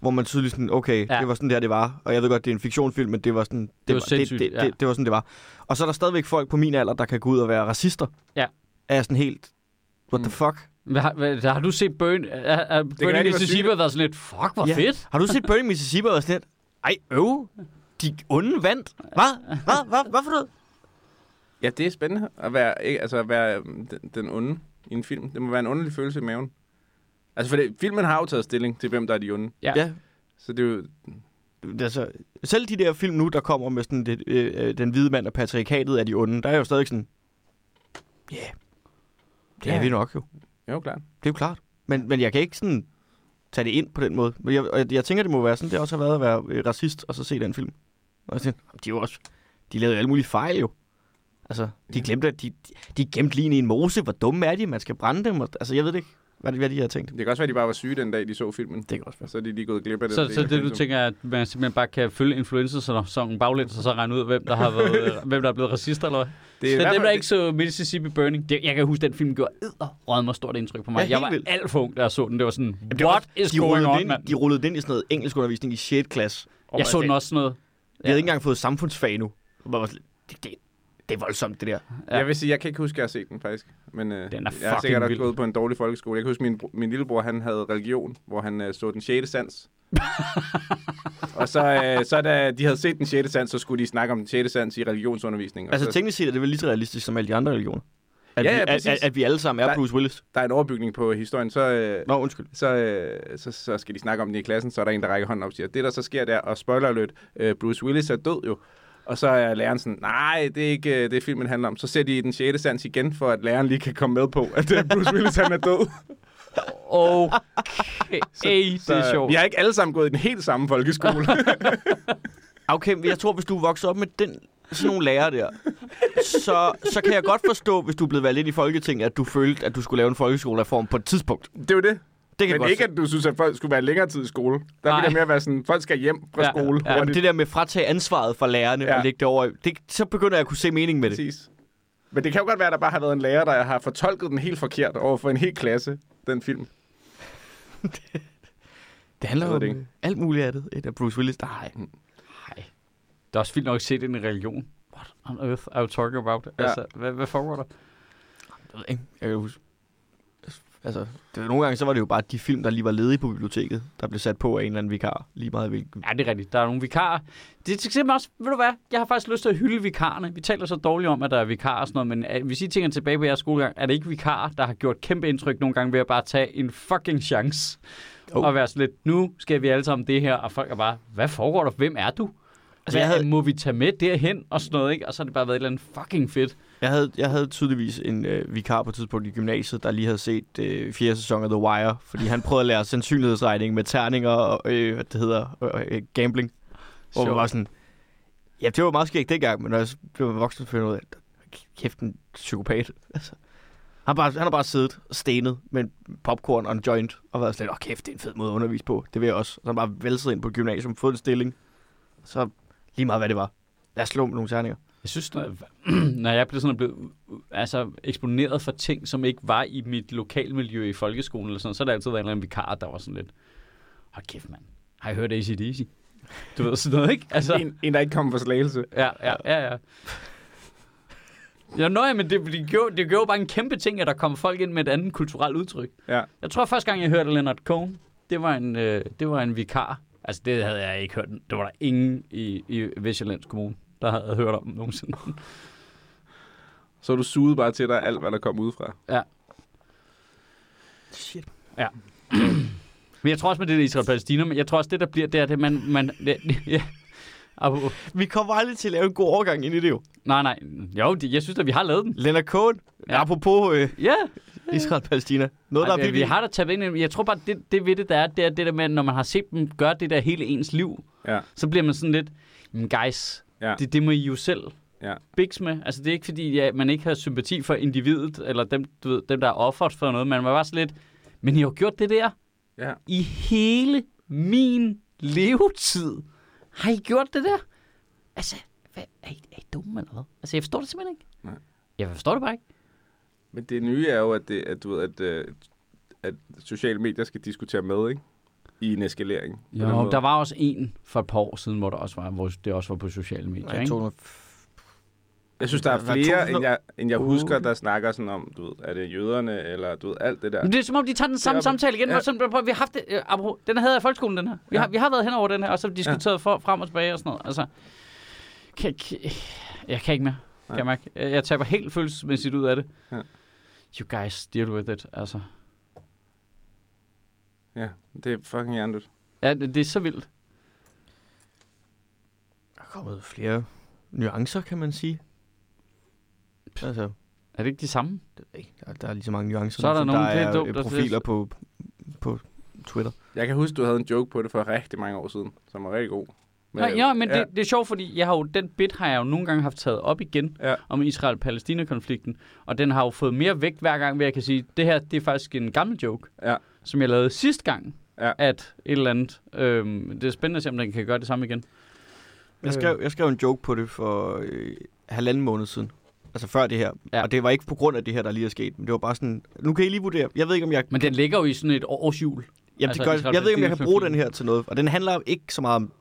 Hvor man tydeligt sådan, okay, Ja. det var sådan der, det var. Og jeg ved godt, det er en fiktionsfilm, men det var sådan... Det, var det, sindssygt, det, ja. det, det, var sådan, det var. Og så er der stadigvæk folk på min alder, der kan gå ud og være racister. Ja. Er sådan helt... What the Mm. fuck? Hvad, har, hvad, har du set Burn, er, er Burning Mississippi og været sådan lidt, fuck, hvor Ja. fedt. Har du set Burning Mississippi og været sådan lidt, ej, øv, de onde vandt. Hvad? Hvad? Hvad? Hvad for noget? Ja, det er spændende at være, ikke, altså at være øhm, den, den onde i en film. Det må være en underlig følelse i maven. Altså, for det, filmen har jo taget stilling til, hvem der er de onde. Ja. ja. Så det er jo... Altså, selv de der film nu, der kommer med sådan det, øh, øh, den hvide mand og patriarkatet af de onde, der er jo stadig sådan, ja, yeah, det Ja. er vi nok jo. Jo, klart. Det er jo klart. Men, men jeg kan ikke sådan tage det ind på den måde. Men jeg, og jeg, jeg tænker, det må være sådan, det også har været at være øh, racist, og så se den film. Og jeg tænker, de er jo også, de lavede alle mulige fejl jo. Altså, de glemte, at de, de, de gemte lige i en mose. Hvor dumme er de? Man skal brænde dem. Og, altså, jeg ved det ikke. Hvad er det, hvad de har tænkt? Det kan også være, at de bare var syge den dag, de så filmen. Det kan også være. Så er de lige gået glip af det. Så, så det, du tænker, er, at man simpelthen bare kan følge influencer-sæsonen baglæns, og så regne ud, hvem der har været, hvem der er blevet racister, eller hvad? Det Så i hvert dem, der ikke så Mississippi Burning, det, jeg kan huske, den film gjorde edderrød mig stort indtryk på mig. Ja, jeg var vildt. alt for ung, da jeg så den. Det var sådan, det var what også- is de going on, den, mand? de rullede den i sådan noget engelskundervisning i 6. klasse. Jeg man så den også sådan noget. Vi havde ikke engang fået samfundsfag nu. Man Det, det, det er voldsomt, det der. Ja. Jeg vil sige, jeg kan ikke huske, at jeg har set den faktisk. Men øh, Den er jeg har sikkert vild. gået på en dårlig folkeskole. Jeg kan huske, min, min lillebror han havde religion, hvor han øh, så den 6. sans. og så, øh, så da de havde set den 6. sans, så skulle de snakke om den 6. sans i religionsundervisning. Altså så, teknisk set er det vel lige så realistisk som alle de andre religioner. At, Ja, vi, ja, at, præcis. at, at vi alle sammen er Der- Bruce Willis. der er en overbygning på historien, så, øh, Nå, undskyld. så, øh, så, så skal de snakke om den i klassen, så er der en, der rækker hånden op og siger, det der så sker der, og spoiler alert, øh, Bruce Willis er død jo. Og så er læreren sådan, nej, det er ikke øh, det, filmen handler om. Så ser de den 6. sans igen, for at læreren lige kan komme med på, at øh, Bruce Willis han er død. Okay, det er sjovt. Vi har ikke alle sammen gået i den helt samme folkeskole. Okay, jeg tror, hvis du er vokset op med den, sådan nogle lærer der, så, så kan jeg godt forstå, hvis du er blevet valgt ind i Folketinget, at du følte, at du skulle lave en folkeskolereform på et tidspunkt. det er jo det. Det kan Men jeg ikke, godt at du synes, at folk skulle være længere tid i skole. Der Nej. vil det mere være sådan, folk skal hjem fra Ja, skole. ja. Jamen, hurtigt. det der med at fratage ansvaret fra lærerne Ja. og lægge det over, det, så begynder jeg at kunne se mening med det. Præcis. Men det kan jo godt være, at der bare har været en lærer, der har fortolket den helt forkert over for en hel klasse, den film. Det handler Jeg om det alt muligt af det. Et af Bruce Willis. Nej. Nej. Det er også vildt nok at se det i en religion. What on earth are you talking about? Ja. Altså, hvad, hvad foregår der? Jeg ved ikke. Jeg kan huske. Altså, det var nogle gange, så var det jo bare de film, der lige var ledige på biblioteket, der blev sat på af en eller anden vikar. Lige meget hvilken. Ja, det er rigtigt. Der er nogle vikarer. Det er til eksempel også, ved du hvad, jeg har faktisk lyst til at hylde vikarerne. Vi taler så dårligt om, at der er vikarer og sådan noget, men øh, hvis I tænker tilbage på jeres skolegang, er det ikke vikarer, der har gjort kæmpe indtryk nogle gange ved at bare tage en fucking chance? Jo. Og være sådan lidt, nu skal vi alle sammen det her, og folk er bare, hvad foregår der? Hvem er du? Altså, Hvad jeg havde- må vi tage med derhen og sådan noget, ikke? Og så har det bare været et eller andet fucking fedt. Jeg havde, jeg havde tydeligvis en øh, vikar på et tidspunkt i gymnasiet, der lige havde set øh, fjerde sæson af The Wire, fordi han prøvede at lære sandsynlighedsregning med terninger og øh, hvad det hedder, øh, gambling. Hvor man var sådan, ja, det var meget skægt dengang, men når jeg blev voksen, fandt jeg ud af, kæft en psykopat. Altså, han, har bare, han har bare siddet og stenet med en popcorn og en joint, og været sådan åh kæft, det er en fed måde at undervise på. Det vil jeg også. Så han bare vælset ind på gymnasium, fået en stilling. Så lige meget, hvad det var. Lad os slå med nogle terninger. Jeg synes, når, når jeg blev sådan blevet altså, eksponeret for ting, som ikke var i mit lokalmiljø i folkeskolen, eller sådan, så har der altid været en eller anden vikar, der var sådan lidt, hold kæft mand, har I hørt ACDC? Du ved sådan noget, ikke? Altså, En, en der ikke kommer fra slagelse. ja, ja, ja, ja. Ja, nøj, men det, det, gjorde, det gjorde bare en kæmpe ting, at der kom folk ind med et andet kulturelt udtryk. Ja. Jeg tror, første gang, jeg hørte Leonard Cohen, det var en, øh, det var en vikar. Altså, det havde jeg ikke hørt. Det var der ingen i, i Vestjyllands Kommune, der havde hørt om nogensinde. Så er du suget bare til dig alt, hvad der kom udefra. Shit. Men jeg tror også med det der Israel-Palæstina, men jeg tror også, det der bliver, det er det, man... man det, ja. Apropos- Vi kommer aldrig til at lave en god overgang ind i det jo. Nej, nej. Jo, det, jeg synes at vi har lavet den. Leonard Cohen, Ja. ja. apropos øh, Ja. Israel-Palæstina. Noget, der er Ej, vi, har da tabt ind i Jeg tror bare, det, det ved det, der er, det er det der med, at når man har set dem gøre det der hele ens liv, Ja. så bliver man sådan lidt, "Men guys, Ja. det, det må I jo selv Ja. biks med. Altså, det er ikke fordi, ja, man ikke har sympati for individet, eller dem, du ved, dem der er offeret for noget, men man var bare sådan lidt, men I har jo gjort det der Ja. i hele min levetid. Har I gjort det der? Altså, hvad, er, I, er I dumme eller hvad? Altså, jeg forstår det simpelthen ikke. Nej. Jeg forstår det bare ikke. Men det nye er jo, at, det, at, du ved, at, øh, at sociale medier skal diskutere med, ikke? I en eskalering. Jo, der var også en for et par år siden, hvor der også var, hvor det også var på sociale medier, Nej, ikke? 200 Jeg synes, der er flere, 2000? end jeg, end jeg Uh. husker, der snakker sådan om, du ved, er det jøderne, eller du ved, alt det der. Men det er som om, de tager den samme Ja, samtale igen. ja. Ja. Sådan, prøv, vi har haft det, øh, apropos, den havde jeg i folkeskolen, den her. Vi, Ja. har, vi har været hen over den her, og så diskuteret for, frem og tilbage og sådan noget. Altså, kan, kan, jeg kan ikke mere. Kan jeg, mærke. Jeg jeg taber helt følelsesmæssigt ud af det. Ja. You guys deal with it, altså. Ja, det er fucking hjernedødt. Ja, det, det er så vildt. Der er kommet flere nuancer, kan man sige. Altså, Er det ikke de samme? det ved jeg ikke. Der, der er lige så mange nuancer. Så er der nogen, der er dumt, øh, der- profiler på, på Twitter. Jeg kan huske, du havde en joke på det for rigtig mange år siden, som var rigtig god. Nej, ja, men det, det er sjovt, fordi jeg har jo, den bit har jeg jo nogle gange haft taget op igen Ja. om Israel-Palæstina-konflikten, og den har jo fået mere vægt hver gang, hvor jeg kan sige, det her det er faktisk en gammel joke, Ja. Som jeg lavede sidste gang, Ja. at et eller andet. Øhm, det er spændende at se, om den kan gøre det samme igen. Jeg skrev, jeg skrev en joke på det for øh, halvanden måned siden. Altså før det her. Ja. Og det var ikke på grund af det her, der lige er sket. Men det var bare sådan... Nu kan I lige vurdere. Jeg ved ikke, om jeg... Men den ligger jo i sådan et årsjul. Jamen, altså, det gør, Israel- jeg ved ikke, om jeg kan bruge den her til noget. Og den handler ikke så meget om...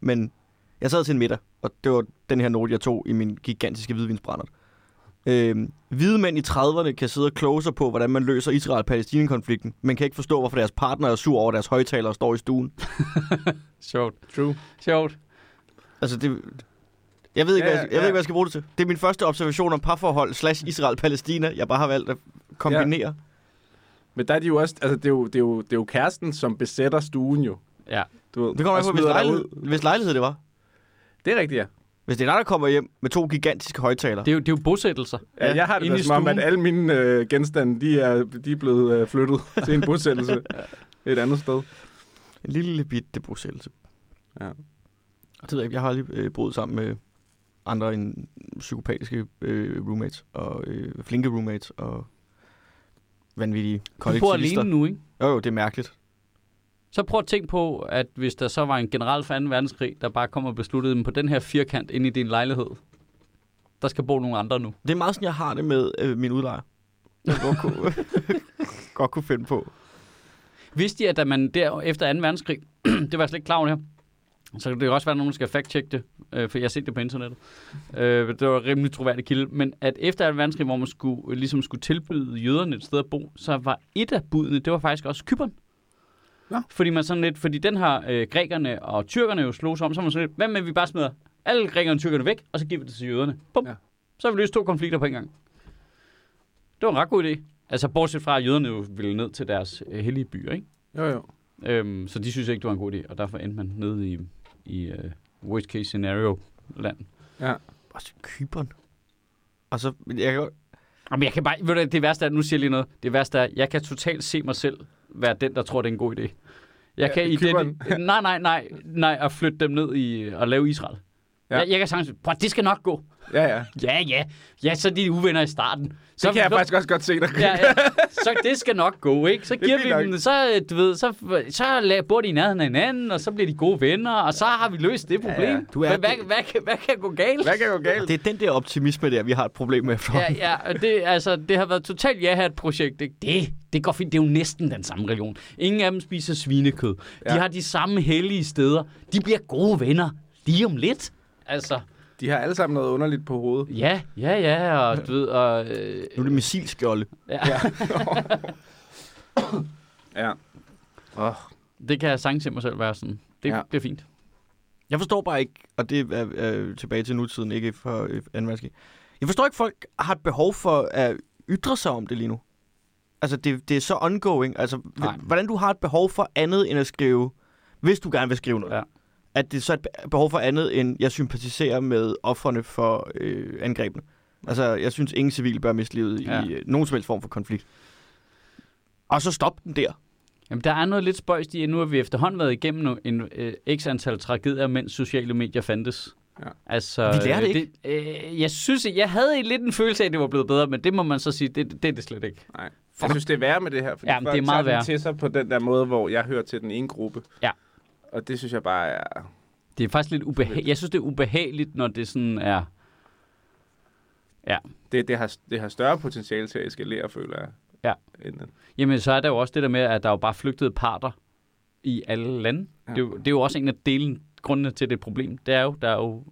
Men jeg sad til en middag, og det var den her note, jeg tog i min gigantiske hvidvinsbrænder. Øhm, hvide mænd i 30'erne kan sidde og kloge sig på, hvordan man løser Israel-Palæstina-konflikten, men kan ikke forstå, hvorfor deres partner er sur over, at deres højtalere står i stuen. Sjovt. True. Sjovt. Altså, det... Jeg ved ikke, Ja, ja, hvad, jeg, jeg ja. ved ikke, hvad jeg skal bruge det til. Det er min første observation om parforhold slash Israel-Palæstina, jeg bare har valgt at kombinere. Men der er de jo også, altså det er jo, det er jo, det er jo kæresten, som besætter stuen jo. Ja. Du ved, Det kommer an på, hvis lejlighed, hvis lejlighed det var. Det er rigtigt, ja. Hvis det er dig, der kommer hjem med to gigantiske højtalere. Det er jo, det er jo bosættelser. Ja, jeg har det da som om, at alle mine øh, genstande, de er, de er blevet øh, flyttet til en bosættelse et andet sted. En lille bitte bosættelse. Ja. Det ved jeg ikke. Jeg har aldrig øh, boet sammen med andre end psykopatiske øh, roommates, og øh, flinke roommates, og vanvittige Du bor kollektivister. alene nu, ikke? Jo, jo, det er mærkeligt. Så prøv at tænke på, at hvis der så var en general for 2. verdenskrig, der bare kom og besluttede dem på den her firkant ind i din lejlighed. Der skal bo nogle andre nu. Det er meget sådan, jeg har det med øh, min udlejer. Jeg godt kunne, godt kunne finde på. Vidste de, at da man der efter 2. verdenskrig, det var jeg slet ikke klar over her, så det kan også være, at nogen skal fact-check det, øh, for jeg har set det på internettet. Øh, det var en rimelig troværdig kilde. Men at efter 2. verdenskrig, hvor man skulle, ligesom skulle tilbyde jøderne et sted at bo, så var et af budene, det var faktisk også Kypern. Nå. Fordi, man sådan lidt, fordi den har øh, grækerne og tyrkerne jo sig om, så man sådan lidt, hvad med, vi bare smider alle grækerne og tyrkerne væk, og så giver vi det til jøderne. Bum. Ja. Ja. Så har vi løst to konflikter på en gang. Det var en ret god idé. Altså, bortset fra, at jøderne jo ville ned til deres øh, hellige byer, ikke? Jo, jo. Øhm, så de synes ikke, det var en god idé, og derfor endte man nede i, i uh, worst case scenario land. Også Kyberen. Og så, jeg kan Jamen, jeg kan bare, ved du, det værste er, nu siger jeg lige noget, det værste er, jeg kan totalt se mig selv være den, der tror, det er en god idé. Jeg Ja, kan i det, nej, nej, nej, nej, at flytte dem ned i, og lave Israel. Ja. Ja. Jeg, jeg kan sagtens, prøv, det skal nok gå. Ja, ja. Ja, ja, ja, så er de uvenner i starten. Så, Det kan jeg faktisk også godt se dig. Ja, ja. Så det skal nok gå, ikke? Så er giver vi nok. dem, så, øh, du ved, så, så bor de i nærheden af hinanden, og så bliver de gode venner, og så har vi løst det problem. Ja, ja. Du er- hvad, hvad, hvad, kan- hvad kan gå galt? Hvad kan gå galt? det er den der optimisme der, vi har et problem med Ja, efterhånden. ja, og det, altså, det har været totalt ja et projekt. Ikke? Det, det går fint. Det er jo næsten den samme religion. Ingen af dem spiser svinekød. De Ja. har de samme hellige steder. De bliver gode venner lige om lidt. Altså, De har alle sammen noget underligt på hovedet. ja, ja, ja, og du ved, og... Øh, Nu er det missilskjolde. ja, Ja. Oh, det kan jeg sagtens mig selv være sådan. Det Ja. ja. bliver fint. Jeg forstår bare ikke, og det er øh, tilbage til nutiden, ikke for øh, 2. verdenskrig. Jeg forstår ikke, folk har et behov for at ytre sig om det lige nu. Altså, det, det er så ongoing. Altså, Nej. hvordan du har et behov for andet end at skrive, hvis du gerne vil skrive noget. Ja. At det er så et be- behov for andet end, jeg sympatiserer med offerne for øh, angrebene. Altså, jeg synes, ingen civil bør miste livet ja. I øh, nogen som helst form for konflikt. Og så stop den der. Jamen, der er noget lidt spøjst i, at nu har vi efterhånden været igennem en øh, x antal tragedier, mens sociale medier fandtes. Ja. Altså, Vi lærer det øh, Det, øh, jeg synes, jeg havde lidt en følelse af, at det var blevet bedre, men det må man så sige, det, det er det slet ikke. nej. Jeg synes, det er værre med det her. Fordi Ja, folk det er meget tager værre. til sig på den der måde, hvor jeg hører til den ene gruppe. Ja. Og det synes jeg bare er... Det er faktisk lidt ubehageligt. Jeg synes, det er ubehageligt, når det sådan er... Det, det, har, det har større potentiale til at eskalere, føler jeg. Ja. End, Jamen, så er der jo også det der med, at der er jo bare flygtede parter i alle lande. Ja. Ja. Det, er jo, det er jo også en af delen, grundene til det problem. Det er jo, der er jo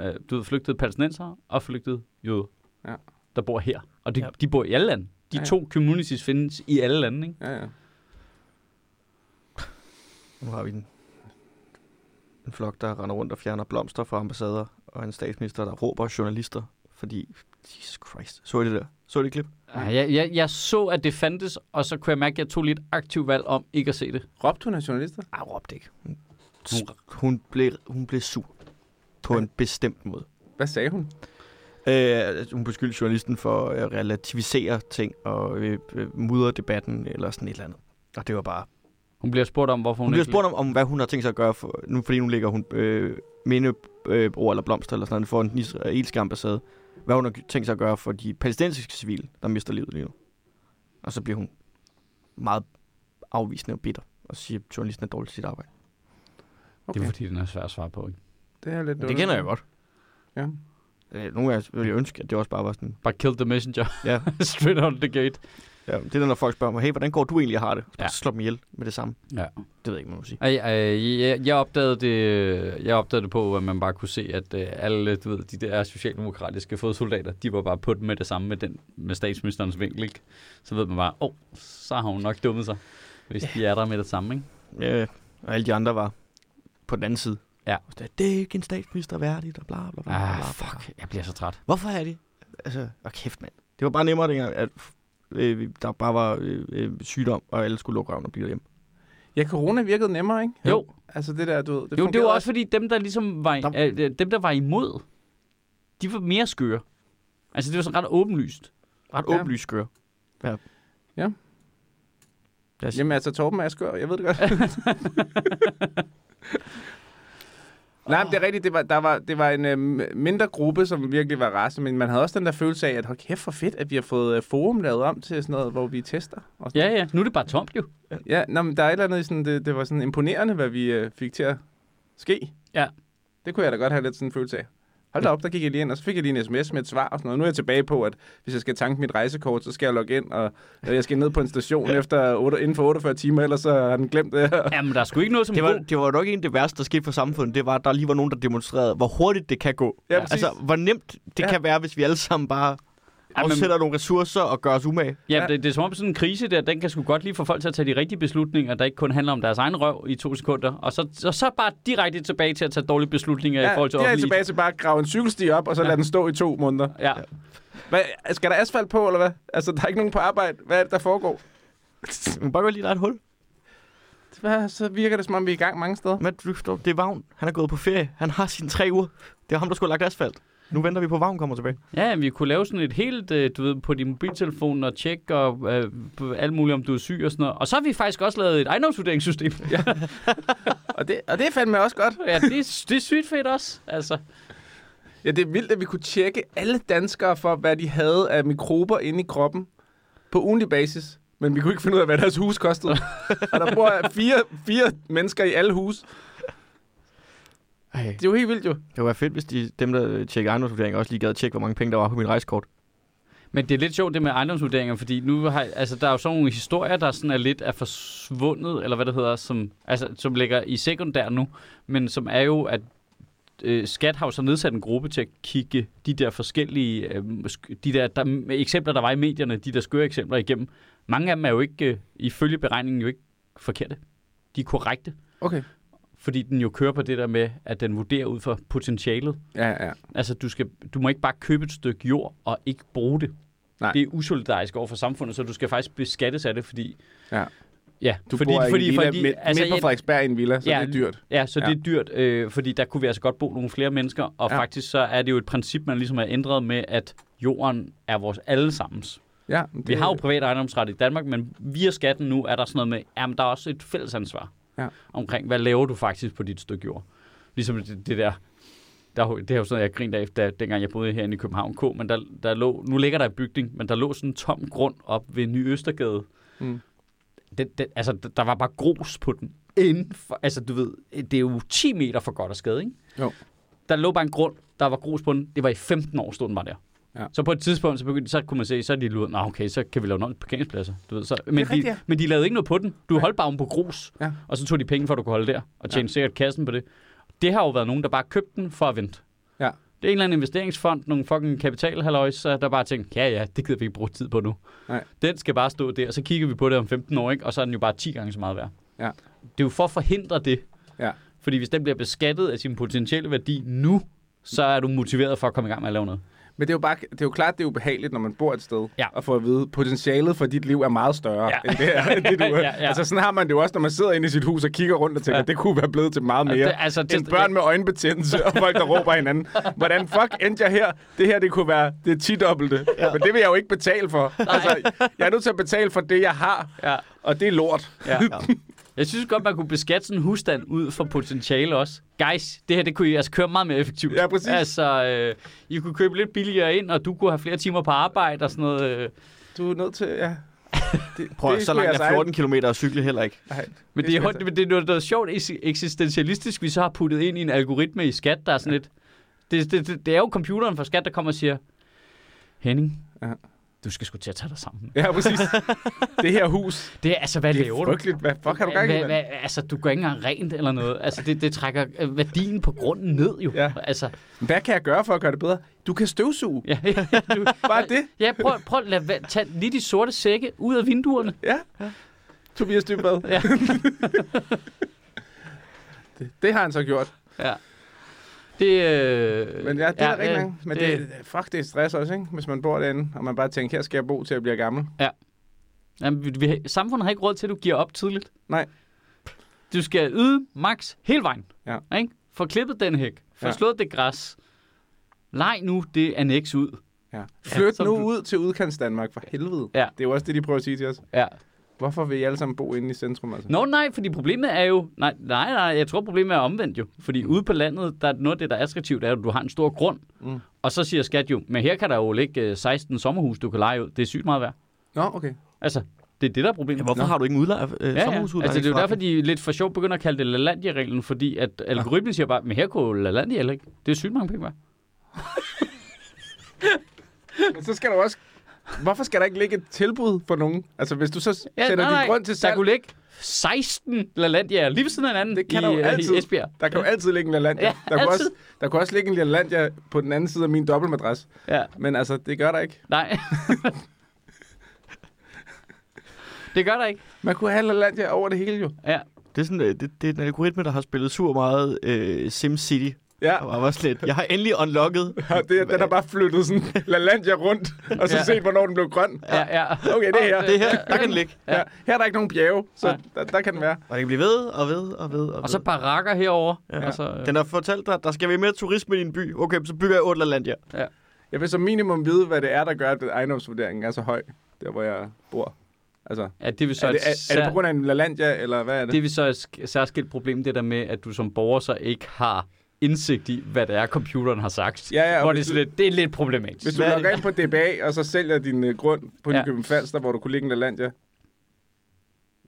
øh, du ved, flygtede palæstinenser og flygtede jøder, Ja. der bor her. Og de, Ja. ja. de bor i alle lande. De Ja, ja, ja. to communities findes i alle lande, ikke? ja, ja. Nu har vi en, en flok, der render rundt og fjerner blomster fra ambassader, og en statsminister, der råber journalister, fordi, Jesus Christ, så I det der? Så I det klip? Ja, jeg, jeg, jeg så, at det fandtes, og så kunne jeg mærke, at jeg tog lidt aktiv valg om ikke at se det. Råbte hun af journalister? Ej, råbte ikke. Hun, hun, blev, hun blev sur på Ja. en bestemt måde. Hvad sagde hun? Øh, hun beskyldte journalisten for at relativisere ting og øh, øh, mudre debatten eller sådan et eller andet. Og det var bare Hun bliver spurgt om, hvorfor hun, Hun bliver spurgt om, om, hvad hun har tænkt sig at gøre, for, nu, fordi nu ligger hun øh, minde øh, eller blomster eller sådan noget for den israelske ambassade. Hvad hun har tænkt sig at gøre for de palæstinensiske civile, der mister livet lige nu. Og så bliver hun meget afvisende og bitter og siger, at journalisten er dårlig til sit arbejde. Det er fordi, den er svær at svare på, ikke? det er lidt det kender jeg godt. Ja. Øh, nogle gange ville jeg ønske, at det også bare var sådan, Bare kill the messenger. ja, Straight out the gate. Ja det er når folk spørger mig, hey, hvordan går du egentlig og har det? Så Ja. ja. slå dem ihjel med det samme. Ja. Det ved jeg ikke, man må sige. Ej, ej, jeg, jeg, opdagede det, jeg opdagede det på, at man bare kunne se, at øh, alle du ved, de der socialdemokratiske fodsoldater, de var bare på den med det samme med, den, med statsministerens vinkel. Ikke? Så ved man bare, åh, oh, så har hun nok dummet sig, hvis de er der med det samme. Ikke? Ja, og alle de andre var på den anden side. Ja. Det er ikke en statsminister værdigt, og bla bla bla. bla, bla, Ah, bla. fuck, jeg bliver så træt. Hvorfor er det? Altså, og kæft mand. Det var bare nemmere dengang, at øh, der bare var øh, øh, sygdom, og alle skulle lukke røven og blive derhjemme. Ja, corona virkede nemmere, ikke? Jo. Altså det der, du ved. Det jo, det var også fordi dem, der ligesom var, Der- øh, dem, der var imod, de var mere skøre. Altså, det var sådan ret åbenlyst. Ret Ja. åbenlyst skør. Ja. Ja. Jeg, Jamen altså, Torben Asger, jeg ved det godt. Nej, men det er rigtigt. Det var, der var, det var en øh, mindre gruppe, som virkelig var race, men man havde også den der følelse af, at hold kæft for fedt, at vi har fået øh, forum lavet om til sådan noget, hvor vi tester. Og sådan Ja, ja. Nu er det bare tomt jo. Ja, nå, men der er et eller andet sådan, det, det var sådan imponerende, hvad vi øh, fik til at ske. Ja. Det kunne jeg da godt have lidt sådan en følelse af. Hold da op, der gik jeg lige ind, og så fik jeg lige en sms med et svar og sådan noget. Nu er jeg tilbage på, at hvis jeg skal tanke mit rejsekort, så skal jeg logge ind, og øh, jeg skal ned på en station efter 8, inden for 48 timer, ellers så har den glemt det her. Jamen, der er sgu ikke noget som det, var, god- det var nok en af det værste, der skete for samfundet. Det var, at der lige var nogen, der demonstrerede, hvor hurtigt det kan gå. Ja, præcis. altså, hvor nemt det ja. kan være, hvis vi alle sammen bare Jamen- afsætter nogle ressourcer og gør os umage. Ja, Ja. det, det er som om sådan en krise der, den kan sgu godt lige få folk til at tage de rigtige beslutninger, der ikke kun handler om deres egen røv i to sekunder, og så, så, så bare direkte tilbage til at tage dårlige beslutninger ja, i forhold til det er offentlige... tilbage til bare at grave en cykelsti op, og så Ja. lade den stå i to måneder. Ja. Hvad, skal der asfalt på, eller hvad? Altså, der er ikke nogen på arbejde. Hvad er det, der foregår? Men bare godt lige, der er et hul. Hvad, så virker det, som om vi er i gang mange steder. Men det er Vagn. Han er gået på ferie. Han har sine tre uger. Det er ham, der skulle have lagt asfalt. Nu venter vi på, at Vagn kommer tilbage. Ja, vi kunne lave sådan et helt, øh, du ved, på din mobiltelefon og tjekke og øh, alt muligt, om du er syg og sådan noget. Og så har vi faktisk også lavet et ejendomsvurderingssystem. Ja, Og det, og det er fandme også godt. ja det, er, det er sygt fedt også. Altså, Ja, det er vildt, at vi kunne tjekke alle danskere for, hvad de havde af mikrober inde i kroppen på ugenlig basis. Men vi kunne ikke finde ud af, hvad deres hus kostede. og der bor fire, fire mennesker i alle hus. Ej. Det er jo helt vildt jo. Det være fedt, hvis de, dem, der tjekker ejendomsvurdering, også lige gad at tjekke, hvor mange penge der var på mit rejsekort. Men det er lidt sjovt det med ejendomsvurderinger, fordi nu har, altså, der er jo sådan nogle historier, der sådan er lidt er forsvundet, eller hvad det hedder, som, altså, som ligger i sekundær nu, men som er jo, at øh, Skat har jo så nedsat en gruppe til at kigge de der forskellige, øh, de der, der eksempler, der var i medierne, de der skøre eksempler igennem. Mange af dem er jo ikke, øh, ifølge beregningen, jo ikke forkerte. De er korrekte, Okay. Fordi den jo kører på det der med, at den vurderer ud fra potentialet. Ja, ja. Altså, du, skal, du må ikke bare købe et stykke jord og ikke bruge det. Nej. Det er usolidarisk over for samfundet, så du skal faktisk beskattes af det, fordi... Ja. Ja, Du fordi, bor i fordi, en villa fordi, midt, altså, midt på ja, Frederiksberg i en villa, så Ja. det er dyrt. ja, så Ja. det er dyrt, øh, fordi der kunne vi altså godt bo nogle flere mennesker, og Ja. faktisk så er det jo et princip, man ligesom har ændret med, at jorden er vores allesammens. Ja, Vi har jo privat ejendomsret i Danmark, men via skatten nu er der sådan noget med, at der er også et fælles ansvar Ja. omkring, hvad laver du faktisk på dit stykke jord. Ligesom det, det der, der, er det er jo sådan, jeg grinte af, da, dengang jeg boede herinde i København K, men der, der lå, nu ligger der en bygning, men der lå sådan en tom grund op ved Ny Østergade. Mm. Den, den, altså, der- der var bare grus på den. Inden for, altså, du ved, det er jo 10 meter for godt og skade, ikke? Jo. Der lå bare en grund, der var grus på den. Det var i 15 år, stod den bare der. Ja. Så på et tidspunkt, så, begyndte, så kunne man se, så er de luret, nå okay, så kan vi lave nogle parkeringspladser. Du ved, så, men, rigtigt, de, ja. men de lavede ikke noget på den. Du holdt bare om på grus, Ja. og så tog de penge for, at du kunne holde der, og tjente ja. sikkert kassen på det. Det har jo været nogen, der bare købte den for at vente. Ja. Det er en eller anden investeringsfond, nogle fucking kapitalhalløjs, der bare tænkte, ja ja, det gider vi ikke bruge tid på nu. Nej. Den skal bare stå der, og så kigger vi på det om 15 år, ikke? og så er den jo bare 10 gange så meget værd. Ja. Det er jo for at forhindre det. Ja. Fordi hvis den bliver beskattet af sin potentielle værdi nu, så er du motiveret for at komme i gang med at lave noget. Men det er jo bare, det er jo klart, det er ubehageligt, når man bor et sted, Ja. og får at vide, potentialet for dit liv er meget større, Ja. end det, er, end det du er. Ja, ja. Altså sådan har man det jo også, når man sidder inde i sit hus og kigger rundt og tænker, Ja. ja. det kunne være blevet til meget mere. det- altså, end til- børn med øjenbetændelse og folk, der råber hinanden. Hvordan fuck endte jeg her? Det her, det kunne være det 10-dobbelte. Ja. Men det vil jeg jo ikke betale for. Altså, jeg er nødt til at betale for det, jeg har, Ja. og det er lort. Ja. Jeg synes godt, man kunne beskatte sådan en husstand ud for potentiale også. Guys, det her det kunne I altså køre meget mere effektivt. Ja, præcis. Altså, øh, I kunne købe lidt billigere ind, og du kunne have flere timer på arbejde og sådan noget. Øh. Du er nødt til, ja. Det, Prøv, det så langt jeg er 14 km at cykle heller ikke. Nej, Men det, er, hund- men det er noget, noget sjovt eks- eksistentialistisk, vi så har puttet ind i en algoritme i skat, der er sådan lidt... Det, det, det, det er jo computeren for skat, der kommer og siger, Henning, Ja. Du skal sgu til at tage dig sammen. Ja, præcis. det her hus, Det er altså, hvad det laver er du? frygteligt. Hvad fuck har du gang i, Hvad, altså, du går ikke engang rent eller noget. Altså, det, det trækker øh, værdien på grunden ned, jo. Ja. Altså, Hvad kan jeg gøre for at gøre det bedre? Du kan støvsuge. ja, du, Bare det. ja prøv, prøv at lade, tage lige de sorte sække ud af vinduerne. Ja. Tobias Dybvad. Ja. det, det har han så gjort. Ja. Det, øh, Men ja, det er ja, rigtig øh. Men det, det, fuck, det er stress også, ikke? Hvis man bor derinde, og man bare tænker, her skal jeg bo til at blive gammel. Jamen, vi, vi, samfundet har ikke råd til, at du giver op tidligt. Nej. Du skal yde max hele vejen. Ja. Ikke? Få klippet den hæk. Få Ja. slået det græs. Leg nu det annex ud. Ja. Flyt så- nu ud til udkants Danmark, for helvede. Ja. Det er jo også det, de prøver at sige til os. Ja. Hvorfor vil I alle sammen bo inde i centrum, altså? Nå nej, fordi problemet er jo... Nej, nej, nej, jeg tror problemet er omvendt jo. Fordi ude på landet, der er noget af det, der er attraktivt, er, at du har en stor grund. Mm. Og så siger skat jo, men her kan der jo ligge øh, 16 sommerhus, du kan lege ud. Det er sygt meget værd. Nå, okay. Altså, det er det, der er problemet. Ja, hvorfor Nå. har du ikke en udlejer, øh, Ja, ja. Altså, det er jo derfor, de lidt for sjov begynder at kalde det LaLandia-reglen, fordi at algoritmen siger bare, men her kunne LaLandia heller ikke. Det er sygt mange penge værd. Men så skal der jo også... Hvorfor skal der ikke ligge et tilbud for nogen? Altså, hvis du så Ja, sætter nej, din nej, grund til Der salg, kunne ligge 16 LaLandia lige ved siden af hinanden Det kan i, der jo øh, altid. i Esbjerg. der kan jo altid ligge en LaLandia. Ja, der, kunne altid. også, der kunne også ligge en LaLandia på den anden side af min dobbeltmadras. Ja, Men altså, det gør der ikke. nej. det gør der ikke. Man kunne have LaLandia over det hele jo. Ja. Det er, sådan, øh, det, det er en algoritme, der har spillet sur meget øh, SimCity. Ja, Og var også lidt, jeg har endelig unlocket. og det, den har bare flyttet sådan LaLandia rundt, og så Ja. set, hvornår den blev grøn. Ja, ja. Okay, det er her. Det her, der kan den ligge. Ja. Her er der ikke nogen bjerge, så der, der kan den være. Og den kan blive ved og ved og ved. Og, Og så ved. barakker herover. Ja. Og så, øh, Den har fortalt dig, at der skal være mere turisme i din by. Okay, så bygger jeg otte Landia. Jeg vil som minimum vide, hvad det er, der gør, at ejendomsvurderingen er så høj, der hvor jeg bor. Altså, ja, det vil så er det, et er, er det sær- på grund af en LaLandia, eller hvad er det? det vil så et sk- særskilt problem, det der med, at du som borger så ikke har indsigt i, hvad det er, computeren har sagt. Ja, ja, og Hvor det, er lidt, det er lidt problematisk. Hvis du er logger ind på DBA, og så sælger din uh, grund på Ja. Nykøbing Falster, hvor du kunne ligge en LaLandia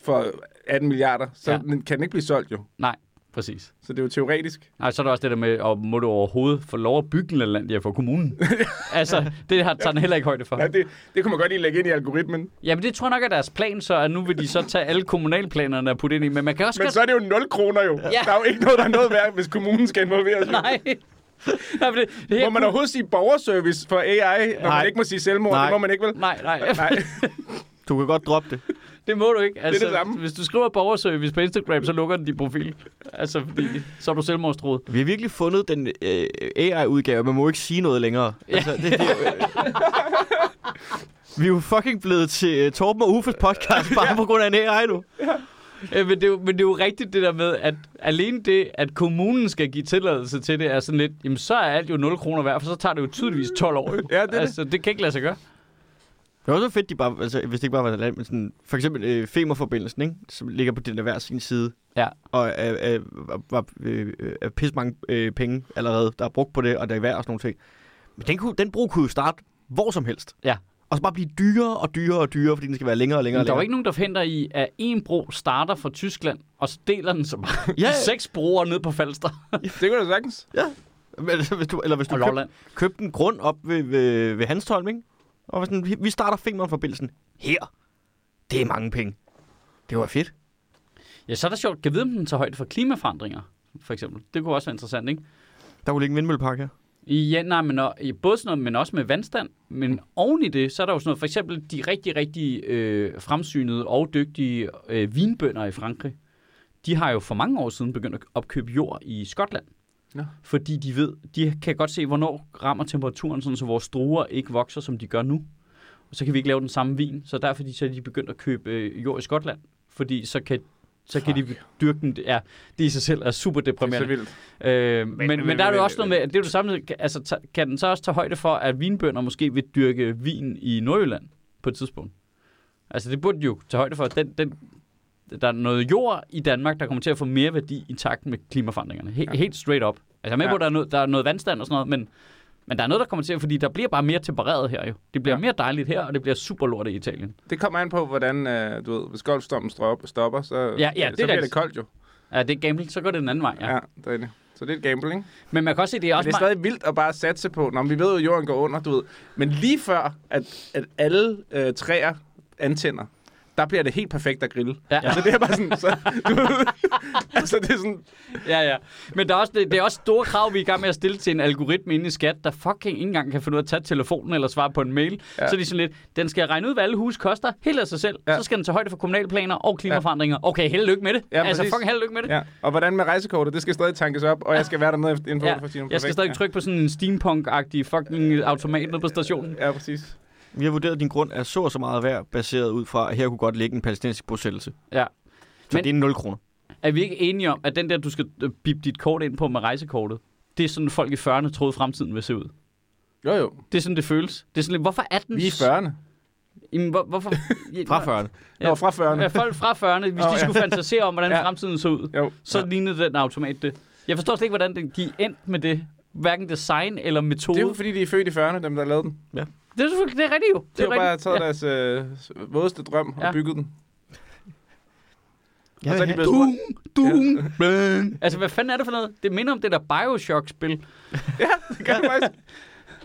for 18 milliarder, så ja. kan den ikke blive solgt jo. Nej, præcis. Så det er jo teoretisk. Nej, så er der også det der med, og må du overhovedet få lov at bygge en Lalandia for kommunen? altså, det har, tager den heller ikke højde for. Ja, det, det kunne man godt lige lægge ind i algoritmen. Jamen, det tror jeg nok er deres plan, så at nu vil de så tage alle kommunalplanerne og putte ind i. Men man kan også Men godt... så er det jo 0 kroner jo. Ja. Der er jo ikke noget, der er noget værd, hvis kommunen skal involveres. Nej. Nej, men det, det Må man overhovedet sige borgerservice for AI, når Nej. man ikke må sige selvmord? Nej. Det må man ikke vel? Nej, nej, Nej, Du kan godt droppe det. Det må du ikke. Altså, det samme. Hvis du skriver borgerservice på Instagram, så lukker den din profil. Altså, fordi så er du selvmordstroet. Vi har virkelig fundet den øh, AI-udgave, man må ikke sige noget længere. Ja. Altså, det, det, vi er jo fucking blevet til uh, Torben og Uffes podcast, bare på grund af en AI nu. Ja, men, det er jo, men det er jo rigtigt det der med, at alene det, at kommunen skal give tilladelse til det, er sådan lidt, jamen så er alt jo 0 kroner værd, for så tager det jo tydeligvis 12 år. Ja, det er det. altså, det kan ikke lade sig gøre. Det var også fedt, de bare, altså, hvis det ikke bare var et land, men sådan, for eksempel øh, Femerforbindelsen, ikke? som ligger på den der hver sin side, Ja. og øh, øh, var, var øh, øh, pisse mange øh, penge allerede, der er brugt på det, og der er værd og sådan nogle ting. Men den, kunne, den brug kunne jo starte hvor som helst. Ja. Og så bare blive dyrere og dyrere og dyrere, fordi den skal være længere og længere Men der er jo ikke nogen, der forhindrer i, at en bro starter fra Tyskland, og så deler den så bare Ja, ja. seks broer ned på Falster det kunne da sagtens. Men, altså, hvis du, eller hvis du køb, købte en grund op ved, ved, ved Hanstholm, ikke? Og sådan, vi- starter Femernforbindelsen her. Det er mange penge. Det var fedt. Ja, så er det sjovt. Kan vide, om den tager højde for klimaforandringer, for eksempel. Det kunne også være interessant, ikke? Der kunne ligge en vindmøllepark her. Ja, nej, men og, både sådan noget, men også med vandstand. Men oven i det, så er der jo sådan noget, for eksempel de rigtig, rigtig øh, fremsynede og dygtige øh, vinbønder i Frankrig. De har jo for mange år siden begyndt at opkøbe jord i Skotland. Nå. Fordi de ved, de kan godt se, hvornår rammer temperaturen, sådan, så vores druer ikke vokser, som de gør nu. Og så kan vi ikke lave den samme vin. Så derfor de, så er de begyndt at købe øh, jord i Skotland. Fordi så kan, så kan de dyrke den. Ja, det i sig selv er super Det er deprimerende. så vildt. Øh, men, men, men- men der er jo også noget med, at det er jo det samme, altså ta- kan den så også tage højde for, at vinbønder måske vil dyrke vin i Nordjylland på et tidspunkt? Altså det burde den jo tage højde for, at den, den der er noget jord i Danmark, der kommer til at få mere værdi i takt med klimaforandringerne. He- Ja. Helt straight up. Altså, jeg er med Ja. på, at der er, noget, der er noget vandstand og sådan noget, men, men der er noget, der kommer til at, fordi der bliver bare mere tempereret her jo. Det bliver Ja. mere dejligt her, og det bliver super lort i Italien. Det kommer an på, hvordan, øh, du ved, hvis golfstormen stopper, stopper så, Ja, ja, det så bliver det koldt jo. Ja, det er gambling, så går det den anden vej. Ja. Ja, det er det. Så det er et gamble, ikke? Men man kan også se, det er Men også det er stadig vildt at bare satse på, når vi ved jo, at jorden går under, du ved. Men lige før, at, at alle øh, træer antænder, der bliver det helt perfekt at grille. Ja. Altså det er bare sådan, så, du altså det er sådan, Ja, ja. Men der er også, det, det er også store krav, vi er i gang med at stille til en algoritme inde i skat, der fucking ikke engang kan finde ud af at tage telefonen eller svare på en mail. Ja. Så er de sådan lidt, den skal regne ud, hvad alle hus koster, helt af sig selv. Ja. Så skal den tage højde for kommunale planer og klimaforandringer. Okay, held og lykke med det. Ja, altså, præcis. fucking held og lykke med det. ja. Og hvordan med rejsekortet, det skal stadig tankes op, og jeg skal være dernede inden for Ja. for timer. Jeg skal stadig trykke på sådan en steampunk-agtig fucking automat nede på stationen. Ja, præcis. Vi har vurderet, at din grund er så og så meget værd, baseret ud fra, at her kunne godt ligge en palæstinensisk bosættelse. Ja. Så Men- det er 0 kroner. Er vi ikke enige om, at den der, du skal øh, bippe dit kort ind på med rejsekortet, det er sådan, folk i 40'erne troede, fremtiden vil se ud. Jo, jo. Det er sådan, det føles. Det er sådan hvorfor er den... Vi er i 40'erne. Jamen, hvor, hvorfor... Fra 40'erne. Ja. Nå, fra 40'erne. Ja, folk fra 40'erne, hvis Åh, de ja. skulle fantasere om, hvordan Ja. fremtiden så ud, Jo. så ja. lignede den automat det. Jeg forstår slet ikke, hvordan den, de endte med det. Hverken design eller metode. Det er jo fordi, de er født i 40'erne, dem der lavede den. Det er selvfølgelig det er rigtigt jo. Det De har bare taget deres øh, vådeste drøm og Ja. bygget den. Jeg Og så er de blevet Dum, dum. altså, hvad fanden er det for noget? Det minder om det der Bioshock-spil. Ja, det gør det faktisk.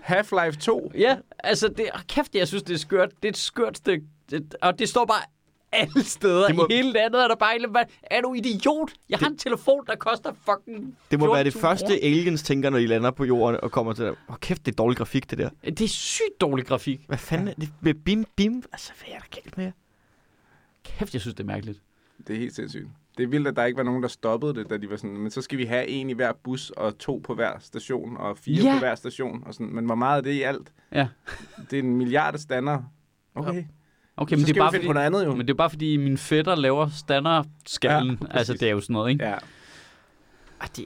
Half-Life 2. Ja, altså, det, oh, kæft, jeg synes, det er skørt. Det er et skørt stykke. Det, og det står bare alle steder Det må- i hele landet. Er der bare en, er du idiot? Jeg har en telefon, der koster fucking Det må være det 14.000 første, kroner. aliens tænker, når de lander på jorden og kommer til det. Åh, kæft, det er dårlig grafik, det der. Det er sygt dårlig grafik. Hvad fanden er det med bim bim? Altså, hvad er der galt med jer? Kæft, jeg synes, det er mærkeligt. Det er helt sindssygt. Det er vildt, at der ikke var nogen, der stoppede det, da de var sådan, men så skal vi have en i hver bus, og to på hver station, og fire Ja. på hver station. Og sådan. Men hvor meget er det i alt? Ja. Det er en milliard standard. Okay, Okay, okay men så det er bare fordi, på noget andet jo. men det er bare fordi, min fætter laver standardskallen. Ja, Ja, altså, det er jo sådan noget, ikke? Ja, Ah, det,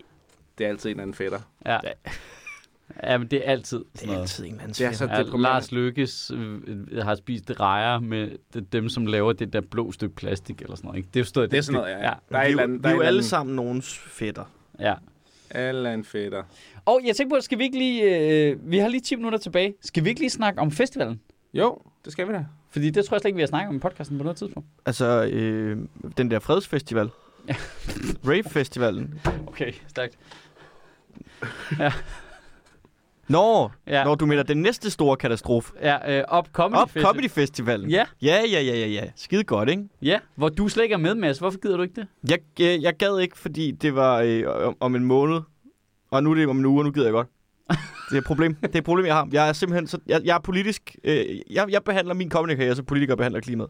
det er altid en anden fætter. Ja. Ja, men det er altid det sådan er noget. altid en eller anden Det er sfære. så Ja, deprimerende. Lars Lykkes øh, har spist rejer med de- dem, som laver det der blå stykke plastik eller sådan noget. Ikke? Det er jo stået, Det er sådan noget, ja. ja. Der er Vi, er eller jo- andet, vi der er er jo alle sammen nogens fætter. ja. andet, en fætter. Og jeg tænker på, skal vi ikke lige... Øh, vi har lige 10 minutter tilbage. Skal vi ikke lige snakke om festivalen? Jo, det skal vi da. Fordi det tror jeg slet ikke, vi har snakket om i podcasten på noget tidspunkt. Altså, øh, den der fredsfestival. Ja. Rave-festivalen. Okay, stærkt. Nå, Ja, ja. når du mener den næste store katastrofe. ja øh, Up Comedy Op Festival. Comedy Festivalen. Ja, Ja, ja, ja, ja, ja. Skide godt, ikke? ja, hvor du slet ikke er med, Mads. Hvorfor gider du ikke det? Jeg, jeg, jeg gad ikke, fordi det var øh, om, om en måned. Og nu er det om en uge, og nu gider jeg godt. Det er et problem. Det er et problem, jeg har. Jeg er simpelthen så, jeg, jeg er politisk... Øh, jeg, jeg behandler min comedy som politikere behandler klimaet.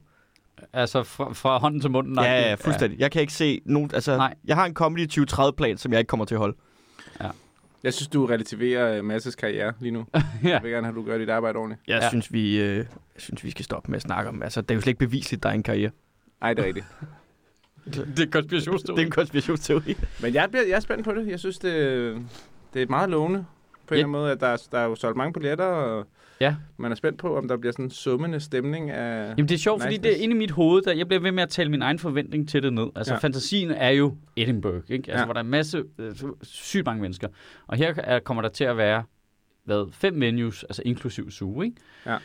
Altså fra, fra hånden til munden? Ja, ja, fuldstændig. Jeg kan ikke se nogen... Altså, Nej. jeg har en comedy 2030-plan, som jeg ikke kommer til at holde. Jeg synes, du relativerer uh, Masses karriere lige nu. ja. Jeg vil gerne have, at du gør dit arbejde ordentligt. Jeg, Ja. ja. synes, vi, øh, jeg synes, vi skal stoppe med at snakke om... Altså, det er jo slet ikke bevisligt, der er en karriere. Ej, det er rigtigt. Det er konspirationsteori. Det er en konspirationsteori. Men jeg, bliver, jeg er spændt på det. Jeg synes, det, det er meget lovende på en Ja. eller anden måde, at der, er- der er jo solgt mange billetter, og Ja. man er spændt på, om der bliver sådan en summende stemning af... Jamen det er sjovt, fordi Nice, det er inde i mit hoved, der jeg bliver ved med at tale min egen forventning til det ned. Altså ja. Ja. fantasien er jo Edinburgh, ikke? Altså Ja. hvor der er en masse, øh, sygt mange mennesker. Og her er, kommer der til at være, hvad, fem menus, altså inklusiv suge, ikke? Ja.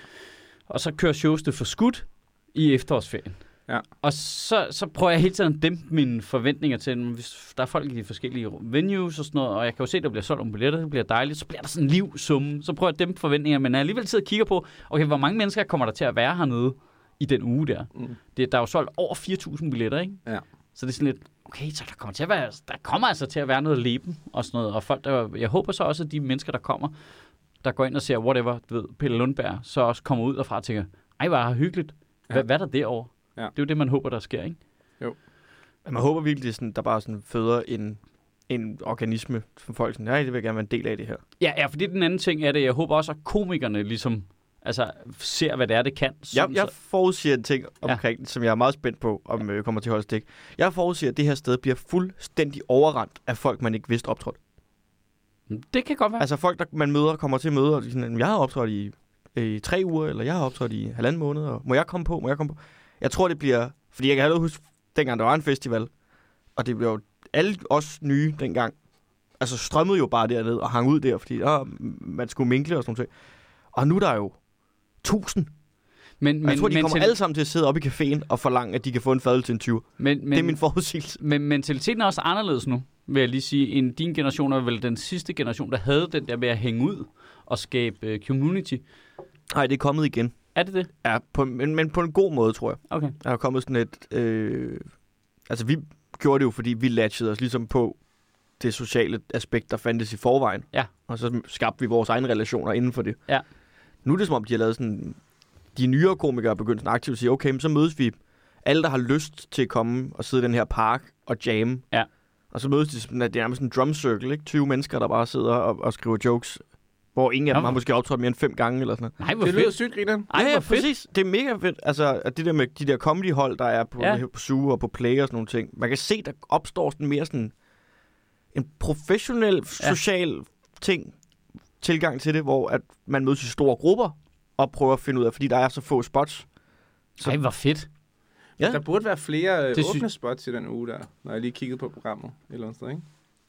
Og så kører shows det for skudt i efterårsferien. Ja. Og så, så prøver jeg hele tiden at dæmpe mine forventninger til, hvis der er folk i de forskellige venues og sådan noget, og jeg kan jo se, at der bliver solgt nogle billetter, det bliver dejligt, så bliver der sådan en liv summe. Så prøver jeg at dæmpe forventninger, men jeg alligevel sidder og kigger på, okay, hvor mange mennesker kommer der til at være hernede i den uge der? Mm. Det, der er jo solgt over 4.000 billetter, ikke? Ja. Så det er sådan lidt, okay, så der kommer, til at være, der kommer altså til at være noget leben og sådan noget. Og folk, der, jeg håber så også, at de mennesker, der kommer, der går ind og ser whatever, du ved, Pelle Lundberg, så også kommer ud derfra og tænker, ej, hvor hyggeligt. Hvad, Ja. hvad er der derovre? Ja. Det er jo det, man håber, der sker, ikke? Man håber virkelig, det er sådan, der bare sådan føder en, en organisme, som folk sådan, nej, det vil jeg gerne være en del af det her. Ja, ja, for det er den anden ting af det. Jeg håber også, at komikerne ligesom altså, ser, hvad det er, det kan. Jeg, jeg forudsiger en ting omkring, ja. som jeg er meget spændt på, om øh, kommer til at holde stik. Jeg forudsiger, at det her sted bliver fuldstændig overrendt af folk, man ikke vidste optrådte. Det kan godt være. Altså folk, der man møder, kommer til at møde, og er sådan, jeg har optrådt i, i tre uger, eller jeg har optrådt i halvanden måned, og må jeg komme på, må jeg komme på? Jeg tror, det bliver, fordi jeg kan allerede huske dengang der var en festival, og det blev jo alle os nye dengang, altså strømmede jo bare derned og hang ud der, fordi åh, man skulle minkle og sådan noget. Og nu er der jo tusind. Men, Men, jeg tror, de kommer alle sammen til at sidde oppe i caféen og forlange, at de kan få en fadøl til en 20. men, men, det er min forudsigelse. Men mentaliteten er også anderledes nu, vil jeg lige sige. En, din generation er vel den sidste generation, der havde den der med at hænge ud og skabe uh, community. Nej, det er kommet igen. Er det det? Ja, på, men, men på en god måde, tror jeg. Okay. Der er kommet sådan et... Øh, altså, vi gjorde det jo, fordi vi latchede os ligesom på det sociale aspekt, der fandtes i forvejen. Ja. Og så skabte vi vores egne relationer inden for det. Ja. Nu er det som om, de har lavet sådan... De nyere komikere er begyndt sådan aktivt at sige, okay, men så mødes vi alle, der har lyst til at komme og sidde i den her park og jam. Ja. Og så mødes de sådan, at det er nærmest en drum circle, ikke? 20 mennesker, der bare sidder og, og skriver jokes, hvor ingen af dem har måske optrådt mere end fem gange eller sådan noget. Nej, hvor Det lyder fedt. sygt, grineren. Ej, ja, ja, hvor fedt. præcis. Det er mega fedt. Altså, at det der med de der comedy-hold, der er på, Ja. på Zoo og på Play og sådan nogle ting. Man kan se, der opstår sådan mere sådan en professionel, Ja. social ting, tilgang til det, hvor at man mødes i store grupper og prøver at finde ud af, fordi der er så få spots. Så- Ej, hvor fedt. Ja. Der burde være flere øh, Det sy- åbne spots i den uge der, når jeg lige kiggede på programmet et eller andet sted, ikke?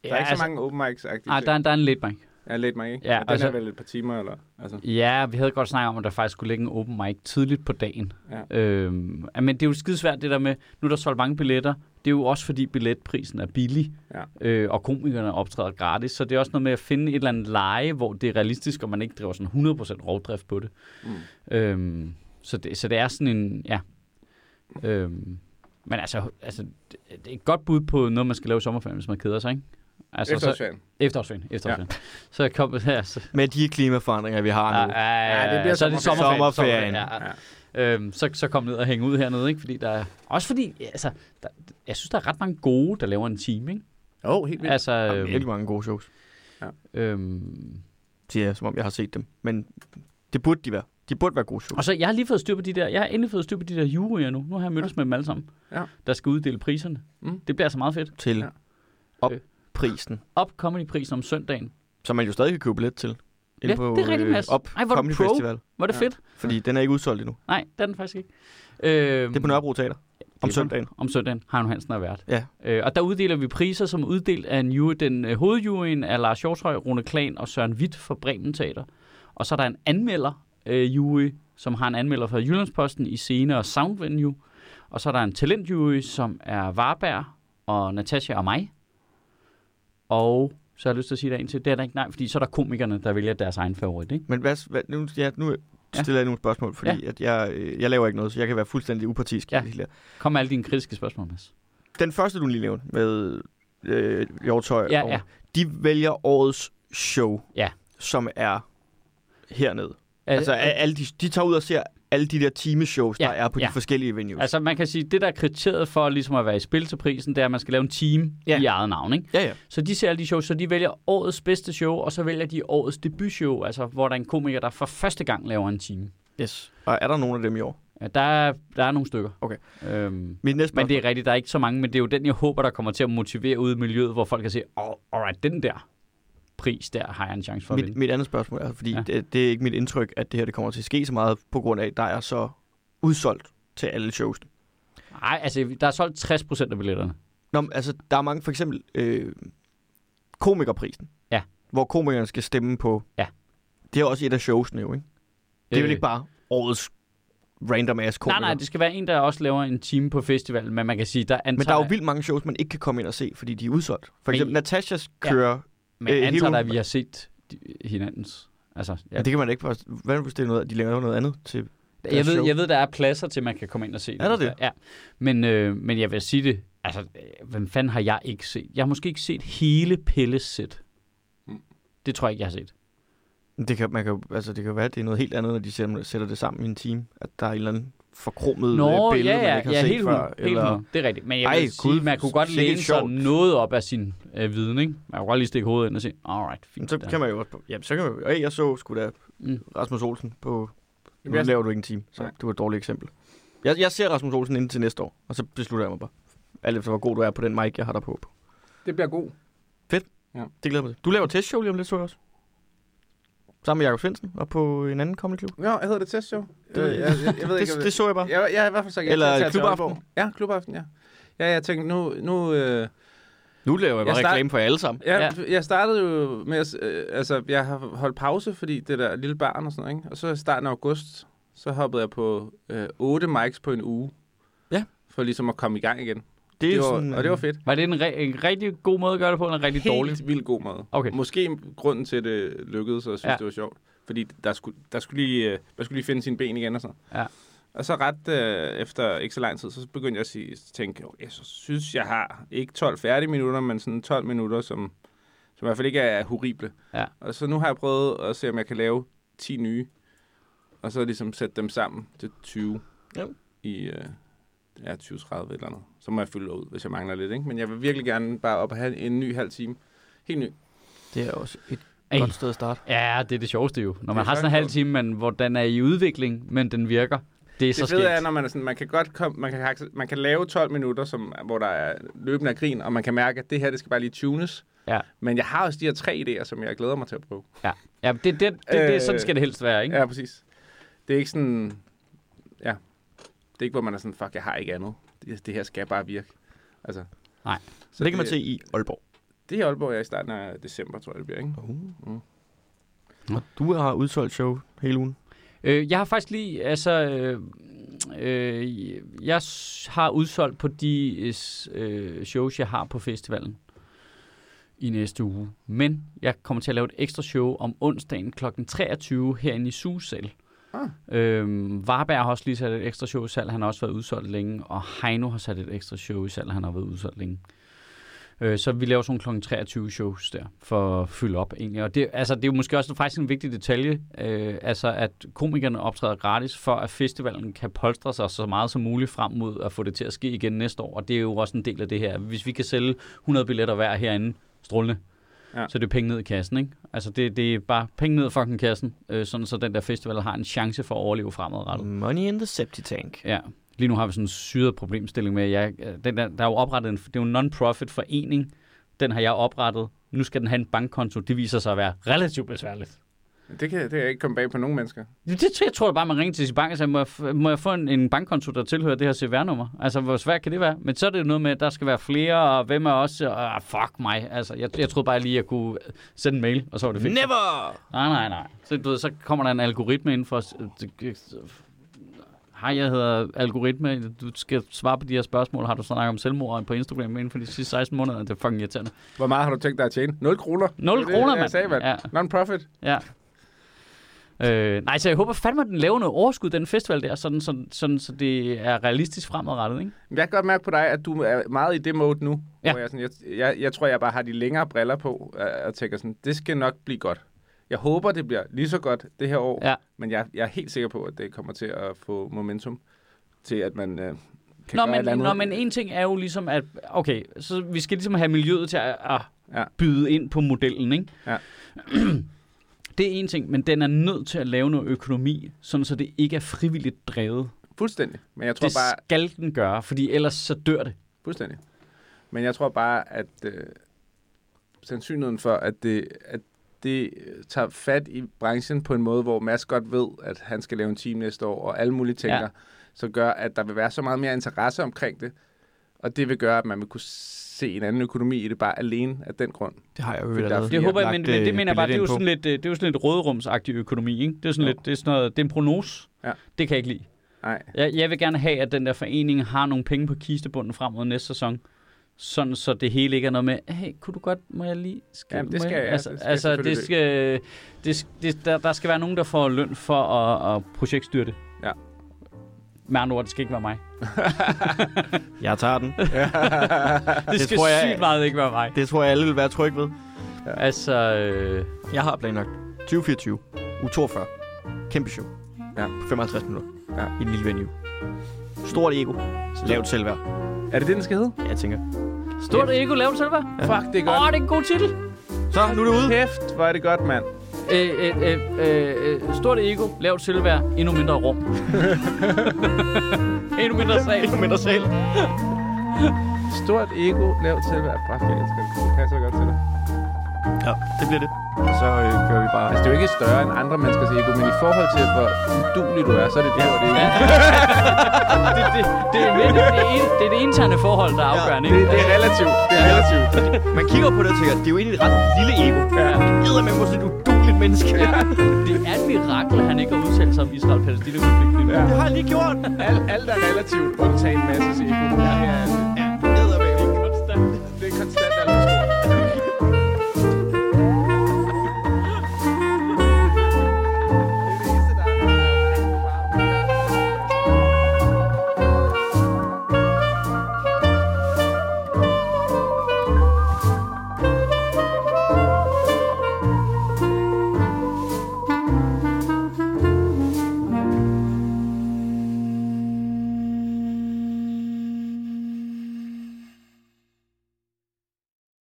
Der Ja, er ikke altså- så mange open mics agtige Ej, der, er- der er en lidt mic. Lidt mig, ikke? Ja, Ja, den altså- er vel et par timer, eller? Altså, Ja, vi havde godt snakket om, at der faktisk skulle ligge en open mic tidligt på dagen. Ja. Øhm, ja, men det er jo skidesvært det der med, nu er der solgt mange billetter. Det er jo også fordi billetprisen er billig, Ja. øh, og komikerne optræder gratis. Så det er også noget med at finde et eller andet leje, hvor det er realistisk, og man ikke driver sådan 100% rovdrift på det. mm. Øhm, så, det så det er sådan en, ja. Øhm, men altså, altså det, det er et godt bud på noget, man skal lave i sommerferien, hvis man keder sig, ikke? Altså, så, Efterårsferien. efterårsferien, efterårsferien. Ja. Så kom her, så, Med de klimaforandringer, vi har nu. ja, ja, Ja, det bliver så er det sommerferien. sommerferien. Sommerferien. sommerferien ja. Øhm, så, så kom ned og hænge ud hernede, ikke? Fordi der er, også fordi, ja, altså, der, jeg synes, der er ret mange gode, der laver en time, ikke? Åh, oh, helt vildt. Altså, er øhm, virkelig mange gode shows, øhm, siger jeg, som om jeg har set dem. Men det burde de være. De burde være gode shows. og så, jeg har lige fået styr på de der, jeg har endelig fået styr på de der juryer nu. Nu har jeg mødtes med dem alle sammen, Ja. der skal uddele priserne. Mm. Det bliver altså meget fedt. Til Ja. op Øh. prisen, Op Comedy-prisen om søndagen. som man jo stadig kan købe billet til. Ja, på, det er rigtigt, Mads. Op Ej, hvor Comedy pro. Festival. Var det Ja. fedt? Fordi den er ikke udsolgt endnu. Nej, det er den faktisk ikke. Øhm, Det er på Nørrebro Teater. Om søndagen. Om søndagen. Heino Hansen er vært. Ja. Øh, og der uddeler vi priser, som er uddelt af en jury. Den øh, hovedjuryen er Lars Hjortøj, Rune Klan og Søren Witt fra Bremen Teater. Og så er der en anmelder øh, jury, som har en anmelder fra Jyllandsposten i scene og sound venue. Og så er der en talentjury, som er Varberg og Natasha og mig. Og så har jeg lyst til at sige der til. Det er der ikke nej, fordi så er der komikerne, der vælger deres egen favorit. Ikke? Men hvad, hvad, nu, ja, nu stiller jeg nogle spørgsmål, fordi ja. at jeg, øh, jeg laver ikke noget, så jeg kan være fuldstændig upartisk. Ja. hele. Kom med alle dine kritiske spørgsmål, Mads. Den første, du lige nævnte med øh, Hjortøj, Ja, og, ja. de vælger årets show, Ja. som er hernede. Altså, a- alle de, de tager ud og ser alle de der timeshows, Ja, der er på ja. de forskellige venues. Altså man kan sige, det der er kriteriet for ligesom at være i spil til prisen, det er, at man skal lave en team Ja. i eget navn. Ikke? ja, ja. Så de ser alle de shows, så de vælger årets bedste show, og så vælger de årets debutshow, altså hvor der er en komiker, der for første gang laver en team. Yes. Og er der nogen af dem i år? Ja, der, er, der er nogle stykker. Okay. Øhm, Mit næste men det er rigtigt, der er ikke så mange, men det er jo den, jeg håber, der kommer til at motivere ude i miljøet, hvor folk kan sige, oh, alright, den der pris, der har jeg en chance for at mit, vinde. mit andet spørgsmål er, fordi ja. Det, det er ikke mit indtryk, at det her det kommer til at ske så meget, på grund af, at der er så udsolgt til alle shows. Nej, altså der er solgt 60 procent af billetterne. Nå, men, altså, der er mange, for eksempel øh, komikerprisen. Ja. Hvor komikerne skal stemme på. Ja. Det er også et af showsene jo, ikke? Det er Øh, ikke bare årets random ass komiker. Nej, nej, det skal være en, der også laver en time på festivalen, men man kan sige, der antager, Men der er jo vildt mange shows, man ikke kan komme ind og se, fordi de er udsolgt. For Men- eksempel Natashas Ja. kører... men øh, jeg antager, hele- at vi har set de- hinandens. Altså, Ja. ja, det kan man da ikke... bare- Hvad hvis det er noget, at de laver noget andet til... jeg, ved, show. jeg ved, der er pladser til, man kan komme ind og se det. Er der det? Ja, men, øh, men jeg vil sige det, altså, øh, hvem fanden har jeg ikke set? Jeg har måske ikke set hele Pelles sæt. Mm. Det tror jeg ikke, jeg har set. Det kan, man kan, altså, det kan være, at det er noget helt andet, når de sætter, sætter det sammen i en team. At der er en eller anden forkromet Nå, øh, billede, ja, ja, man ikke har ja set helt, før. helt eller... Det er rigtigt. Men jeg Ej, vil sige, gud, man kunne godt læne sig noget op af sin øh, viden, ikke? Man kunne godt lige stikke hovedet ind og sige, alright, Men fint. så der." kan man jo også... Jamen, så kan man jo... Hey, jeg så sgu da Mm. Rasmus Olsen på... Nu jeg- laver du ikke en team, så Nej. det var et dårligt eksempel. Jeg, jeg ser Rasmus Olsen inden til næste år, og så beslutter jeg mig bare. Alt efter, hvor god du er på den mic, jeg har der på. Det bliver god. Det glæder mig til. Du laver testshow lige om lidt, så jeg også. Sammen med Jakob Svendsen og på en anden comedy klub. Ja, jeg hedder det testshow. Det- Øh, jeg, jeg, jeg, ved ikke, Det, det så jeg bare. Jeg, jeg er i hvert fald sagt Eller tage klubaften. Ja, klubaften, ja. Ja, jeg tænkte, nu... nu øh, Nu laver jeg Jeg bare start- reklame for jer alle sammen. ja, Ja. ja. Jeg startede jo med at... Øh, altså, jeg har holdt pause, fordi det der lille barn og sådan noget, ikke? Og så i starten af august, så hoppede jeg på øh, 8 mics på en uge. Ja. For ligesom at komme i gang igen. Det er Det var, sådan, og det var fedt. Var det en, re- en rigtig god måde at gøre det på, eller en rigtig Helt dårlig? vildt god måde. Okay. Måske grunden til, at det lykkedes, og jeg synes, Ja. det var sjovt. Fordi der skulle, der skulle lige, øh, man skulle lige finde sine ben igen og sådan Ja. Og så ret øh, efter ikke så lang tid, så begyndte jeg at sige, tænke, "Okay, jeg synes, jeg har ikke 12 færdige minutter, men sådan 12 minutter, som, som i hvert fald ikke er horrible. Ja. Og så nu har jeg prøvet at se, om jeg kan lave 10 nye, og så ligesom sætte dem sammen til 20 Ja. i øh, ja, 20-30 eller andet. Så må jeg fylde ud, hvis jeg mangler lidt. Ikke? Men jeg vil virkelig gerne bare op og have en ny halv time. Helt ny. Det er også et Ej. godt sted at starte. Ja, det er det sjoveste jo. Når man har sådan en halv time, men hvor den er i udvikling, men den virker. Det er så Det skægt. fede er, når man er sådan, man kan godt komme, man kan, man kan lave 12 minutter, som, hvor der er løbende af grin, og man kan mærke, at det her, det skal bare lige tunes. Ja. Men jeg har også de her tre idéer, som jeg glæder mig til at prøve. Ja, ja det, det, det, det, det, sådan Øh, skal det helst være, ikke? Ja, præcis. Det er ikke sådan, ja, det er ikke, hvor man er sådan, fuck, jeg har ikke andet. Det, det her skal bare virke. Altså. Nej. Så det kan man se i Aalborg. Det er Aalborg, jeg er i starten af december, tror jeg, det bliver, ikke? Uh. Mm. Og du har udsolgt show hele ugen. Øh, jeg har faktisk lige, altså, øh, øh, jeg har udsolgt på de øh, shows, jeg har på festivalen i næste uge. Men jeg kommer til at lave et ekstra show om onsdagen kl. 23 herinde i Susal. Ah. Øhm, Varberg har også lige sat et ekstra show i salg. Han har også været udsolgt længe. Og Heino har sat et ekstra show i salg. Han har været udsolgt længe. Øh, så vi laver sådan nogle kl. 23 shows der, for at fylde op egentlig. Og det, altså, det er jo måske også faktisk en vigtig detalje, øh, altså at komikerne optræder gratis, for at festivalen kan polstre sig så meget som muligt frem mod at få det til at ske igen næste år. Og det er jo også en del af det her. Hvis vi kan sælge 100 billetter hver herinde, strålende, Ja. så er det penge ned i kassen, ikke? Altså det, det er bare penge ned i fucking kassen, øh, sådan så den der festival har en chance for at overleve fremadrettet. Money in the septic tank. Ja. Lige nu har vi sådan en syret problemstilling med, at jeg, øh, den der, der er jo oprettet en, det er jo en non-profit forening. Den har jeg oprettet. Nu skal den have en bankkonto. Det viser sig at være relativt besværligt. Det kan, det kan ikke komme bag på nogen mennesker. Det, det jeg tror jeg bare, man ringer til sin bank og siger, må jeg, må jeg få en, en bankkonto, der tilhører det her CVR-nummer? Altså, hvor svært kan det være? Men så er det jo noget med, at der skal være flere, og hvem er også, og ah, fuck mig. Altså, jeg, jeg troede bare lige, at jeg kunne sende en mail, og så var det fint. Never! Nej, nej, nej. Så, du ved, så kommer der en algoritme ind for... Hej, jeg hedder Algoritme. Du skal svare på de her spørgsmål. Har du snakket om selvmord på Instagram inden for de sidste 16 måneder? Det er fucking irriterende. Hvor meget har du tænkt dig at tjene? 0 kroner. 0 Det er det, kroner, jeg mand. sagde, mand. Ja, Non-profit. ja. Øh, nej, så jeg håber fandme, at den laver noget overskud, den festival der, sådan, sådan, sådan, så det er realistisk fremadrettet, ikke? Jeg kan godt mærke på dig, at du er meget i det mode nu. Ja. Hvor jeg, sådan, jeg, jeg, jeg tror, jeg bare har de længere briller på, og tænker sådan, det skal nok blive godt. Jeg håber, det bliver lige så godt det her år, Ja. men jeg, jeg er helt sikker på, at det kommer til at få momentum til, at man øh, kan Nå, men, nå, men en ting er jo ligesom, at okay, så vi skal ligesom have miljøet til at, at Ja. byde ind på modellen, ikke? Ja. det er en ting, men den er nødt til at lave noget økonomi, sådan så det ikke er frivilligt drevet. Fuldstændig. Men jeg tror Det bare, skal den gøre, fordi ellers så dør det. Fuldstændig. Men jeg tror bare, at øh, sandsynligheden for, at det, at det tager fat i branchen på en måde, hvor Mads godt ved, at han skal lave en team næste år, og alle mulige Ja. ja. så gør, at der vil være så meget mere interesse omkring det, og det vil gøre, at man vil kunne se en anden økonomi i det bare alene af den grund. Det har jeg jo er allerede. Det håber jeg, men, men det øh, mener jeg bare, det er jo sådan lidt, øh, det er jo sådan lidt råderumsagtig økonomi, ikke? Det er sådan Jo. lidt, det er sådan noget, det er en prognose. Ja. Det kan jeg ikke lide. Nej, Jeg, jeg vil gerne have, at den der forening har nogle penge på kistebunden frem mod næste sæson. Sådan, så det hele ikke er noget med, hey, kunne du godt, må jeg lige... Skal, Jamen, det skal jeg? jeg, Altså, det skal altså det skal, det, det, der, der skal være nogen, der får løn for at, at projektstyre det. Ja. Med andre ord, det skal ikke være mig. Jeg tager den. Det, Det skal tror jeg- sygt meget ikke være mig. Det tror jeg, alle vil være trygge ved. Altså, øh, Jeg har planlagt 2024, uge 42. Kæmpe show. Ja. På 55 minutter. Ja. I en lille venue. Stort ego. Lavt selvværd. er det det, den skal hedde? Ja, jeg tænker. stort ego, lav det selv, hvad? Ja. Fuck, det er Åh, godt. det er en god titel. Så, nu er det ude. Kæft, hvor er det godt, mand. Øh, øh, øh, øh, øh, stort ego, lavt selvværd, endnu mindre rum. endnu mindre sal. Endnu mindre sal. Stort ego, lavt selvværd. Fuck, jeg elsker det. Det passer godt til dig. Ja, det bliver det. Og så øh, kører vi bare... Altså, det er jo ikke større end andre menneskers ego, men i forhold til, hvor udulig du er, så er det Ja. stort ego. Ja. det, det, det, er det, det, er, en- det er det interne forhold, der er afgørende. Det, ikke? det er relativt. Det er relativt. Man kigger på det og tænker, det er jo egentlig et ret lille ego. Ja. Edder med måske et uduligt menneske. Ja. Det er et mirakel, at han ikke har udtalt sig om Israel-Palæstina-konflikten. Ja. Det har jeg lige gjort. Alt, alt er relativt, undtagen masses ego. Ja, ja,